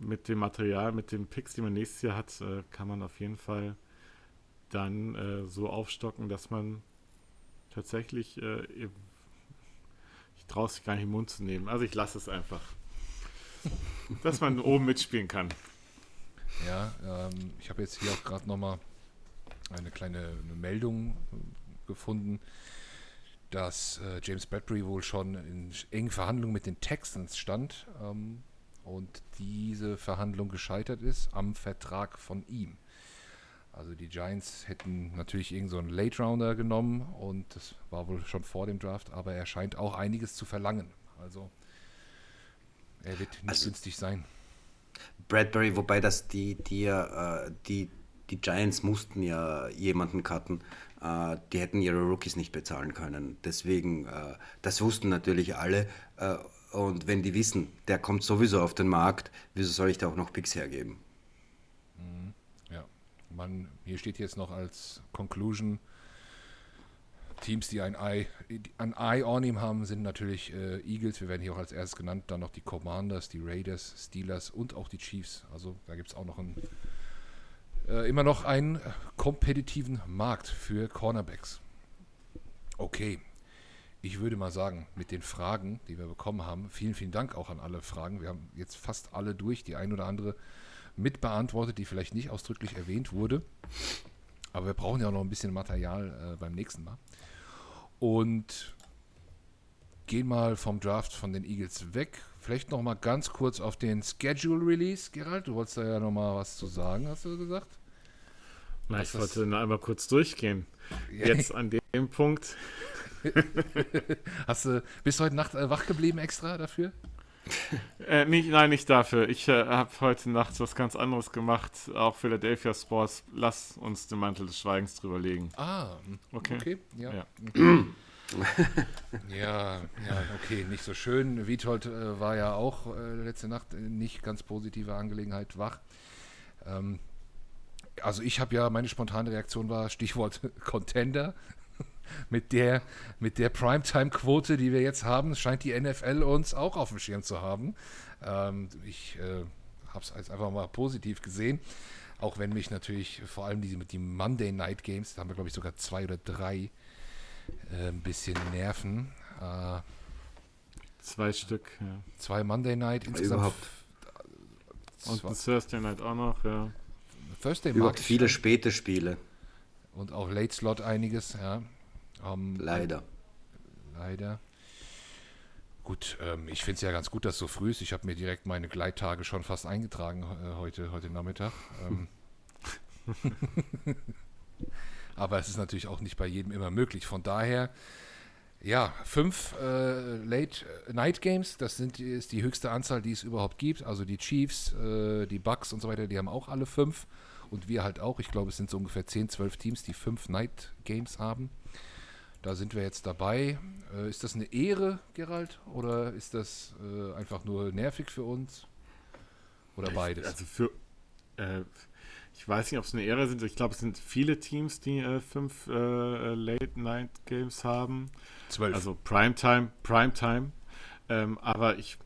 äh, mit dem Material, mit den Picks, die man nächstes Jahr hat, äh, kann man auf jeden Fall dann äh, so aufstocken, dass man tatsächlich, ich traue es gar nicht im Mund zu nehmen, also ich lasse es einfach, dass man oben mitspielen kann. Ja, ähm, ich habe jetzt hier auch gerade nochmal eine kleine eine Meldung gefunden, dass äh, James Bradbury wohl schon in engen Verhandlungen mit den Texans stand ähm, und diese Verhandlung gescheitert ist am Vertrag von ihm. Also die Giants hätten natürlich irgendeinen so Late Rounder genommen und das war wohl schon vor dem Draft, aber er scheint auch einiges zu verlangen. Also er wird nicht also, günstig sein. Bradbury, wobei das die, die, äh, die, die Giants mussten ja jemanden cutten. Äh, die hätten ihre Rookies nicht bezahlen können. Deswegen, äh, das wussten natürlich alle. Und wenn die wissen, der kommt sowieso auf den Markt, wieso soll ich da auch noch Picks hergeben? man, hier steht jetzt noch als Conclusion, Teams, die ein Eye, ein Eye on ihm haben, sind natürlich äh, Eagles, wir werden hier auch als erstes genannt, dann noch die Commanders, die Raiders, Steelers und auch die Chiefs. Also da gibt es auch noch einen, äh, immer noch einen kompetitiven Markt für Cornerbacks. Okay, ich würde mal sagen, mit den Fragen, die wir bekommen haben, vielen, vielen Dank auch an alle Fragen. Wir haben jetzt fast alle durch, die ein oder andere mit beantwortet, die vielleicht nicht ausdrücklich erwähnt wurde. Aber wir brauchen ja auch noch ein bisschen Material äh, beim nächsten Mal. Und gehen mal vom Draft von den Eagles weg. Vielleicht noch mal ganz kurz auf den Schedule Release, Gerald. Du wolltest da ja noch mal was zu sagen, hast du gesagt? Na, ich wollte nur einmal kurz durchgehen. Jetzt an dem Punkt. Hast du, bist du heute Nacht äh, wach geblieben extra dafür? äh, nicht, nein, nicht dafür. Ich äh, habe heute Nacht was ganz anderes gemacht. Auch Philadelphia Sports. Lass uns den Mantel des Schweigens drüber legen. Ah, okay. okay. Ja. Ja. ja, ja, okay, nicht so schön. Witold äh, war ja auch äh, letzte Nacht nicht ganz positive Angelegenheit wach. Ähm, also ich habe ja, meine spontane Reaktion war Stichwort Contender mit der, mit der Primetime-Quote, die wir jetzt haben, scheint die NFL uns auch auf dem Schirm zu haben. Ähm, ich äh, habe es einfach mal positiv gesehen. Auch wenn mich natürlich vor allem die, die Monday Night Games, da haben wir glaube ich sogar zwei oder drei, äh, ein bisschen nerven. Äh, zwei Stück, ja. Zwei Monday Night insgesamt. Überhaupt. Und das Thursday Night auch noch, ja. Thursday Überhaupt viele späte Spiele. Und auch Late Slot einiges, ja. Ähm, leider. Leider. Gut, ähm, ich finde es ja ganz gut, dass es so früh ist. Ich habe mir direkt meine Gleittage schon fast eingetragen äh, heute, heute Nachmittag. Ähm, aber es ist natürlich auch nicht bei jedem immer möglich. Von daher, ja, fünf äh, Late äh, Night Games, das sind, ist die höchste Anzahl, die es überhaupt gibt. Also die Chiefs, äh, die Bucks und so weiter, die haben auch alle fünf. Und wir halt auch. Ich glaube, es sind so ungefähr 10, 12 Teams, die fünf Night Games haben. Da sind wir jetzt dabei. Äh, ist das eine Ehre, Gerald? Oder ist das äh, einfach nur nervig für uns? Oder beides? Also für. Äh, ich weiß nicht, ob es eine Ehre sind. Ich glaube, es sind viele Teams, die äh, fünf äh, Late-Night-Games haben. Zwölf. Also Primetime, Primetime. Ähm, aber ich.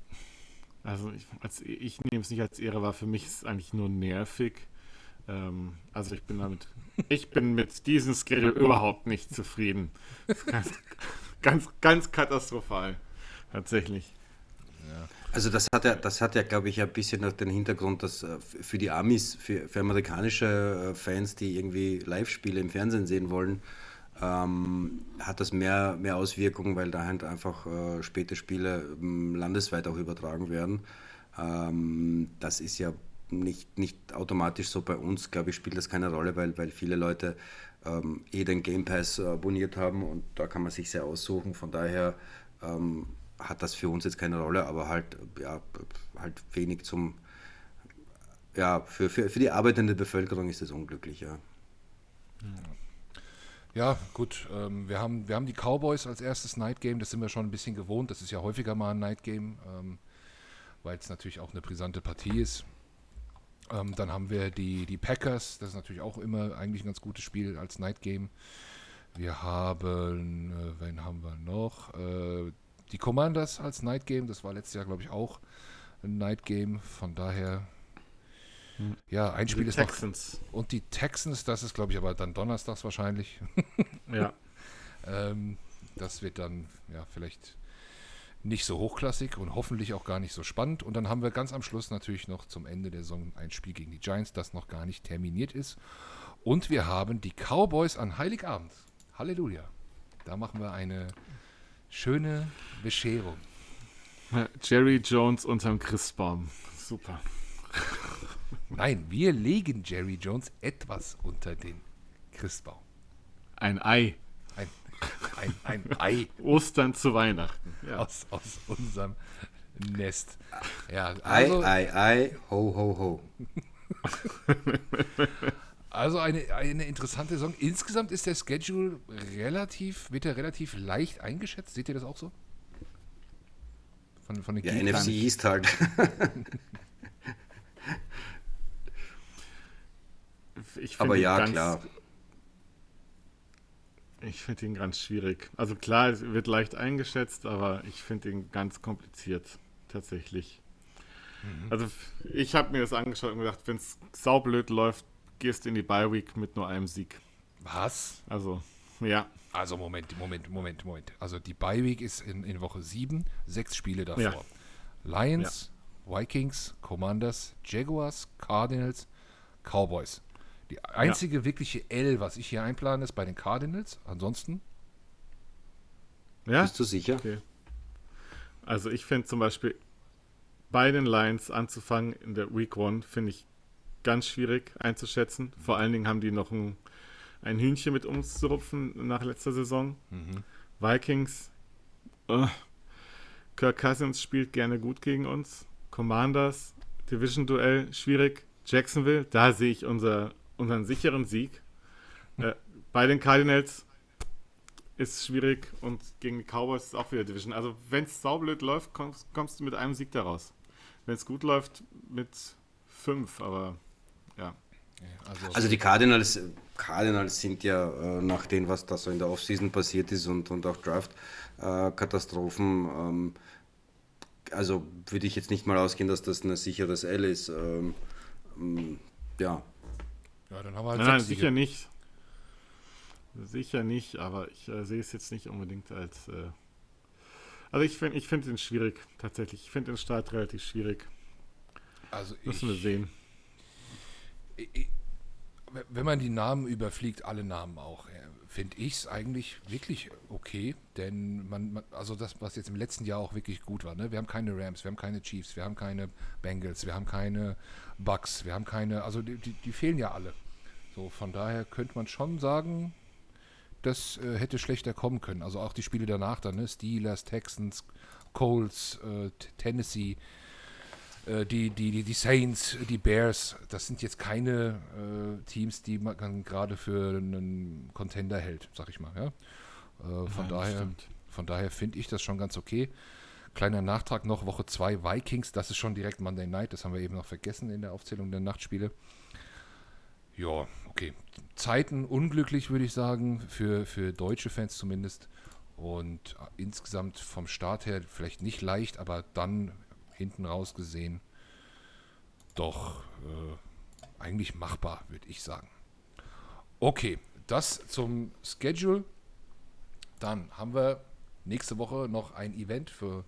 Also ich, ich nehme es nicht als Ehre wahr. Für mich ist es eigentlich nur nervig. Ähm, also ich bin damit, ich bin mit diesem Schedule überhaupt nicht zufrieden. Ganz, ganz, ganz katastrophal. Tatsächlich. Also das hat ja, das hat ja, glaube ich, ein bisschen den Hintergrund, dass äh, für die Amis, für, für amerikanische äh, Fans, die irgendwie Live-Spiele im Fernsehen sehen wollen, ähm, hat das mehr, mehr Auswirkungen, weil da halt einfach äh, späte Spiele ähm, landesweit auch übertragen werden. Ähm, das ist ja nicht, nicht automatisch so bei uns, glaube ich, spielt das keine Rolle, weil, weil viele Leute ähm, eh den Game Pass abonniert haben und da kann man sich sehr aussuchen. Von daher ähm, hat das für uns jetzt keine Rolle, aber halt, ja, halt wenig zum, ja, für, für, für die arbeitende Bevölkerung ist es unglücklich, ja. Ja, gut. Ähm, wir, haben, wir haben die Cowboys als erstes Night Game, das sind wir schon ein bisschen gewohnt. Das ist ja häufiger mal ein Night Game, ähm, weil es natürlich auch eine brisante Partie ist. Ähm, dann haben wir die, die Packers, das ist natürlich auch immer eigentlich ein ganz gutes Spiel als Night Game. Wir haben, äh, wen haben wir noch? Äh, die Commanders als Night Game, das war letztes Jahr, glaube ich, auch ein Night Game. Von daher, Ja, ein Spiel Die ist Texans. noch. Und die Texans, das ist, glaube ich, aber dann donnerstags wahrscheinlich. Ja. ähm, das wird dann, ja, vielleicht nicht so hochklassig und hoffentlich auch gar nicht so spannend. Und dann haben wir ganz am Schluss natürlich noch zum Ende der Saison ein Spiel gegen die Giants, das noch gar nicht terminiert ist. Und wir haben die Cowboys an Heiligabend. Halleluja. Da machen wir eine schöne Bescherung. Jerry Jones unterm Christbaum. Super. Nein, wir legen Jerry Jones etwas unter den Christbaum. Ein Ei. Ein, ein, Ei Ostern zu Weihnachten. Ja. aus, aus unserem Nest. Ja, Ei, also, ei, ei, ho, ho, ho. also eine, eine interessante Saison. Insgesamt ist der Schedule relativ, wird er relativ leicht eingeschätzt. Seht ihr das auch so? Von, von den Ja, Gegnern? NFC East halt. Ich find Aber ja, ganz, klar. Ich finde ihn ganz schwierig. Also klar, es wird leicht eingeschätzt, aber ich finde ihn ganz kompliziert. Tatsächlich. Mhm. Also ich habe mir das angeschaut und gedacht, wenn es saublöd läuft, gehst du in die Bye Week mit nur einem Sieg. Was? Also, ja. Also Moment, Moment, Moment, Moment. Also die Bye Week ist in, in Woche 7, sechs Spiele davor. Ja. Lions, Vikings, Commanders, Jaguars, Cardinals, Cowboys. Die einzige wirkliche L, was ich hier einplane, ist bei den Cardinals. Ansonsten, Ja? Bist du sicher? Okay. Also ich finde zum Beispiel bei den Lions anzufangen in der Week One finde ich ganz schwierig einzuschätzen. Vor allen Dingen haben die noch ein, ein Hühnchen mit uns zu rupfen nach letzter Saison. Vikings, äh, Kirk Cousins spielt gerne gut gegen uns. Commanders, Division-Duell, schwierig. Jacksonville, da sehe ich unser, unseren sicheren Sieg. Äh, bei den Cardinals ist schwierig und gegen die Cowboys ist auch wieder Division. Also wenn es saublöd läuft, kommst, kommst du mit einem Sieg daraus. Wenn es gut läuft, mit fünf, aber ja. also, Also die Cardinals, Cardinals sind ja äh, nach dem, was da so in der Offseason passiert ist und, und auch Draft-Katastrophen, ähm, also würde ich jetzt nicht mal ausgehen, dass das ein sicheres L ist. Ähm, ähm, ja, ja, dann haben wir halt Nein, nein, sicher nicht. Sicher nicht, aber ich äh, sehe es jetzt nicht unbedingt als. Äh also ich finde ich find den schwierig, tatsächlich. Ich finde den Start relativ schwierig. Also ich, Müssen wir sehen. ich- wenn man die Namen überfliegt, alle Namen auch, finde ich es eigentlich wirklich okay, denn man, man, also das, was jetzt im letzten Jahr auch wirklich gut war, ne? wir haben keine Rams, wir haben keine Chiefs, wir haben keine Bengals, wir haben keine Bucks, wir haben keine, also die, die, die fehlen ja alle. So, von daher könnte man schon sagen, das äh, hätte schlechter kommen können. Also auch die Spiele danach dann, ne? Steelers, Texans, Colts, äh, Tennessee, die, die, die, die Saints, die Bears, das sind jetzt keine äh, Teams, die man gerade für einen Contender hält, sag ich mal. Ja? Äh, von, Nein, daher, von daher finde ich das schon ganz okay. Kleiner Nachtrag noch, Woche 2 Vikings, das ist schon direkt Monday Night, das haben wir eben noch vergessen in der Aufzählung der Nachtspiele. Ja, okay. Zeiten unglücklich, würde ich sagen, für, für deutsche Fans zumindest. Und äh, insgesamt vom Start her vielleicht nicht leicht, aber dann hinten raus gesehen doch äh, eigentlich machbar, würde ich sagen. Okay, das zum Schedule. Dann haben wir nächste Woche noch ein Event für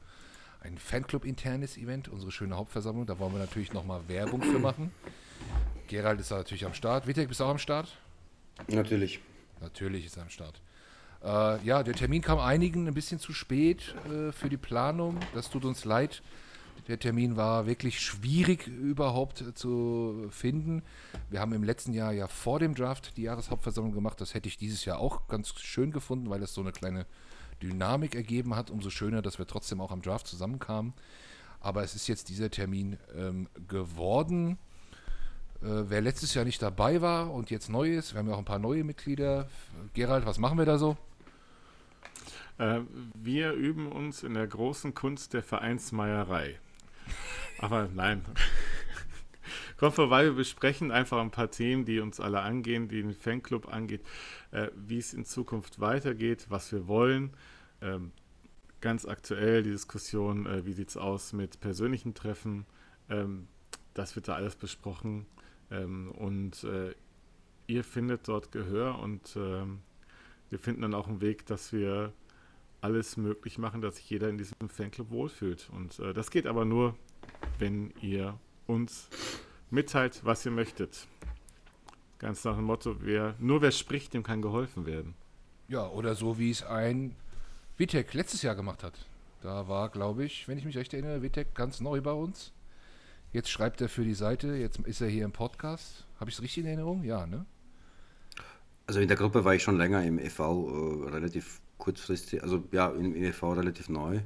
ein Fanclub-internes Event, unsere schöne Hauptversammlung. Da wollen wir natürlich nochmal Werbung für machen. Gerald ist da natürlich am Start. Wittek, bist du auch am Start? natürlich. Natürlich ist er am Start. Äh, ja, der Termin kam einigen ein bisschen zu spät äh, für die Planung. Das tut uns leid. Der Termin war wirklich schwierig überhaupt zu finden. Wir haben im letzten Jahr ja vor dem Draft die Jahreshauptversammlung gemacht. Das hätte ich dieses Jahr auch ganz schön gefunden, weil es so eine kleine Dynamik ergeben hat. Umso schöner, dass wir trotzdem auch am Draft zusammenkamen. Aber es ist jetzt dieser Termin ähm, geworden. Äh, wer letztes Jahr nicht dabei war und jetzt neu ist, wir haben ja auch ein paar neue Mitglieder. Gerald, was machen wir da so? Äh, wir üben uns in der großen Kunst der Vereinsmeierei. Aber nein. Kommt vorbei, wir besprechen einfach ein paar Themen, die uns alle angehen, die den Fanclub angeht, äh, wie es in Zukunft weitergeht, was wir wollen. Ähm, ganz aktuell die Diskussion, äh, wie sieht es aus mit persönlichen Treffen. Ähm, das wird da alles besprochen. Ähm, und äh, ihr findet dort Gehör und ähm, wir finden dann auch einen Weg, dass wir alles möglich machen, dass sich jeder in diesem Fanclub wohlfühlt. Und äh, das geht aber nur, wenn ihr uns mitteilt, was ihr möchtet. Ganz nach dem Motto, wer, nur wer spricht, dem kann geholfen werden. Ja, oder so wie es ein Vitek letztes Jahr gemacht hat. Da war, glaube ich, wenn ich mich recht erinnere, Vitek ganz neu bei uns. Jetzt schreibt er für die Seite, jetzt ist er hier im Podcast. Habe ich es richtig in Erinnerung? Ja, ne? Also in der Gruppe war ich schon länger im EV, äh, relativ kurzfristig, also ja, im EV relativ neu,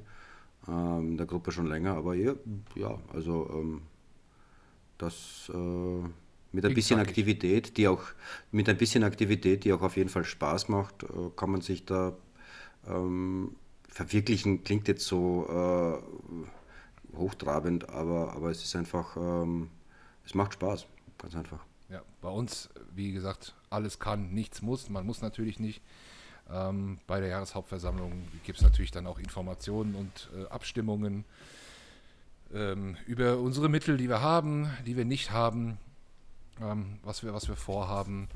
ähm, in der Gruppe schon länger, aber ja, ja also ähm, das äh, mit ein bisschen Aktivität, die auch mit ein bisschen Aktivität, die auch auf jeden Fall Spaß macht, äh, kann man sich da ähm, verwirklichen. Klingt jetzt so äh, hochtrabend, aber, aber es ist einfach, ähm, es macht Spaß, ganz einfach. Ja, bei uns, wie gesagt, alles kann, nichts muss. Man muss natürlich nicht. Ähm, bei der Jahreshauptversammlung gibt es natürlich dann auch Informationen und äh, Abstimmungen ähm, über unsere Mittel, die wir haben, die wir nicht haben, ähm, was, wir, was wir vorhaben.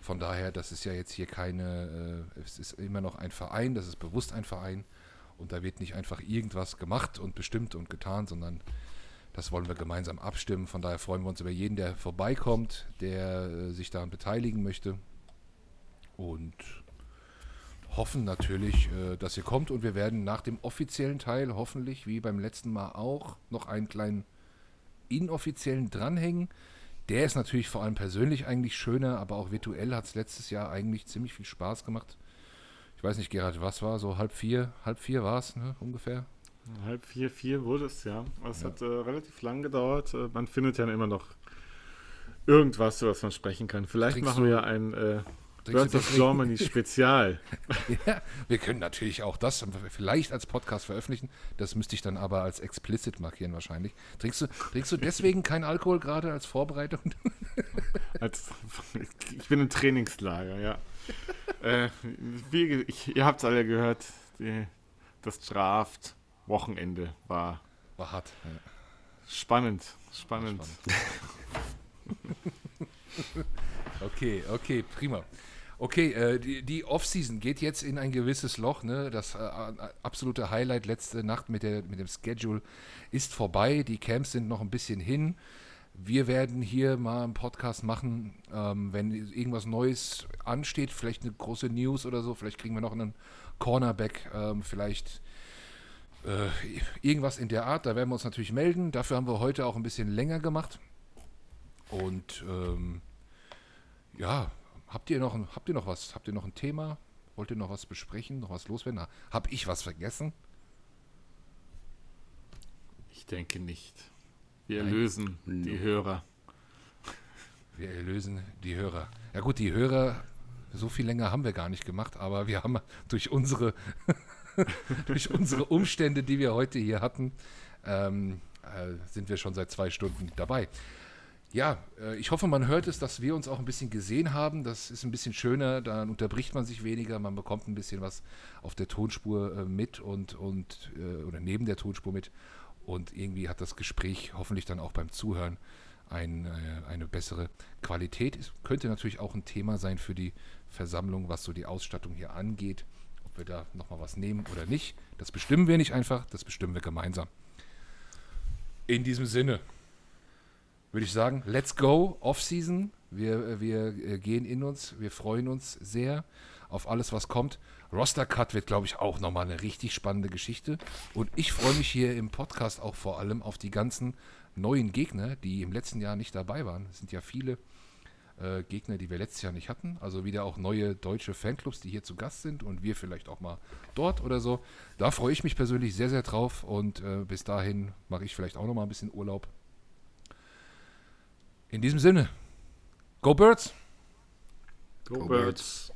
Von daher, das ist ja jetzt hier keine, äh, es ist immer noch ein Verein, das ist bewusst ein Verein und da wird nicht einfach irgendwas gemacht und bestimmt und getan, sondern das wollen wir gemeinsam abstimmen. Von daher freuen wir uns über jeden, der vorbeikommt, der äh, sich daran beteiligen möchte. Und hoffen natürlich, äh, dass ihr kommt. Und wir werden nach dem offiziellen Teil hoffentlich, wie beim letzten Mal auch, noch einen kleinen inoffiziellen dranhängen. Der ist natürlich vor allem persönlich eigentlich schöner, aber auch virtuell hat es letztes Jahr eigentlich ziemlich viel Spaß gemacht. Ich weiß nicht, Gerhard, was war so halb vier? Halb vier war es, ne, ungefähr? Halb vier, vier wurde es, ja. Es Ja. hat äh, relativ lang gedauert. Äh, man findet ja immer noch irgendwas, über was man sprechen kann. Vielleicht Trinkst machen wir ja ein äh, Birds du of Germany Spezial. Ja, wir können natürlich auch das vielleicht als Podcast veröffentlichen. Das müsste ich dann aber als explicit markieren wahrscheinlich. Trinkst du, trinkst du deswegen keinen Alkohol gerade als Vorbereitung? Als, ich bin im Trainingslager, ja. äh, wie, ich, ihr habt es alle gehört, die, das Draft-Wochenende war War hart. Ja. spannend. Spannend. Okay, okay, prima. Okay, äh, die, die Offseason geht jetzt in ein gewisses Loch. Ne? Das äh, äh, absolute Highlight letzte Nacht mit, der, mit dem Schedule ist vorbei. Die Camps sind noch ein bisschen hin. Wir werden hier mal einen Podcast machen, ähm, wenn irgendwas Neues ansteht, vielleicht eine große News oder so, vielleicht kriegen wir noch einen Cornerback, ähm, vielleicht äh, irgendwas in der Art. Da werden wir uns natürlich melden. Dafür haben wir heute auch ein bisschen länger gemacht. Und ähm, ja, habt ihr noch ein, habt ihr noch was? Habt ihr noch ein Thema? Wollt ihr noch was besprechen? Noch was loswerden? Ha- Hab ich was vergessen? Ich denke nicht. Wir Nein. erlösen die Hörer. Wir erlösen die Hörer. Ja gut, die Hörer, so viel länger haben wir gar nicht gemacht, aber wir haben durch unsere, durch unsere Umstände, die wir heute hier hatten, ähm, äh, sind wir schon seit zwei Stunden dabei. Ja, äh, ich hoffe, man hört es, dass wir uns auch ein bisschen gesehen haben. Das ist ein bisschen schöner, dann unterbricht man sich weniger, man bekommt ein bisschen was auf der Tonspur äh, mit und, und äh, oder neben der Tonspur mit. Und irgendwie hat das Gespräch hoffentlich dann auch beim Zuhören ein, eine bessere Qualität. Es könnte natürlich auch ein Thema sein für die Versammlung, was so die Ausstattung hier angeht. Ob wir da nochmal was nehmen oder nicht, das bestimmen wir nicht einfach, das bestimmen wir gemeinsam. In diesem Sinne würde ich sagen, let's go, Off-Season. Wir, wir äh, gehen in uns, wir freuen uns sehr auf alles, was kommt. Roster Cut wird, glaube ich, auch nochmal eine richtig spannende Geschichte. Und ich freue mich hier im Podcast auch vor allem auf die ganzen neuen Gegner, die im letzten Jahr nicht dabei waren. Es sind ja viele äh, Gegner, die wir letztes Jahr nicht hatten. Also wieder auch neue deutsche Fanclubs, die hier zu Gast sind und wir vielleicht auch mal dort oder so. Da freue ich mich persönlich sehr, sehr drauf. Und äh, bis dahin mache ich vielleicht auch nochmal ein bisschen Urlaub. In diesem Sinne, Go Birds! Go, Go Birds. Birds.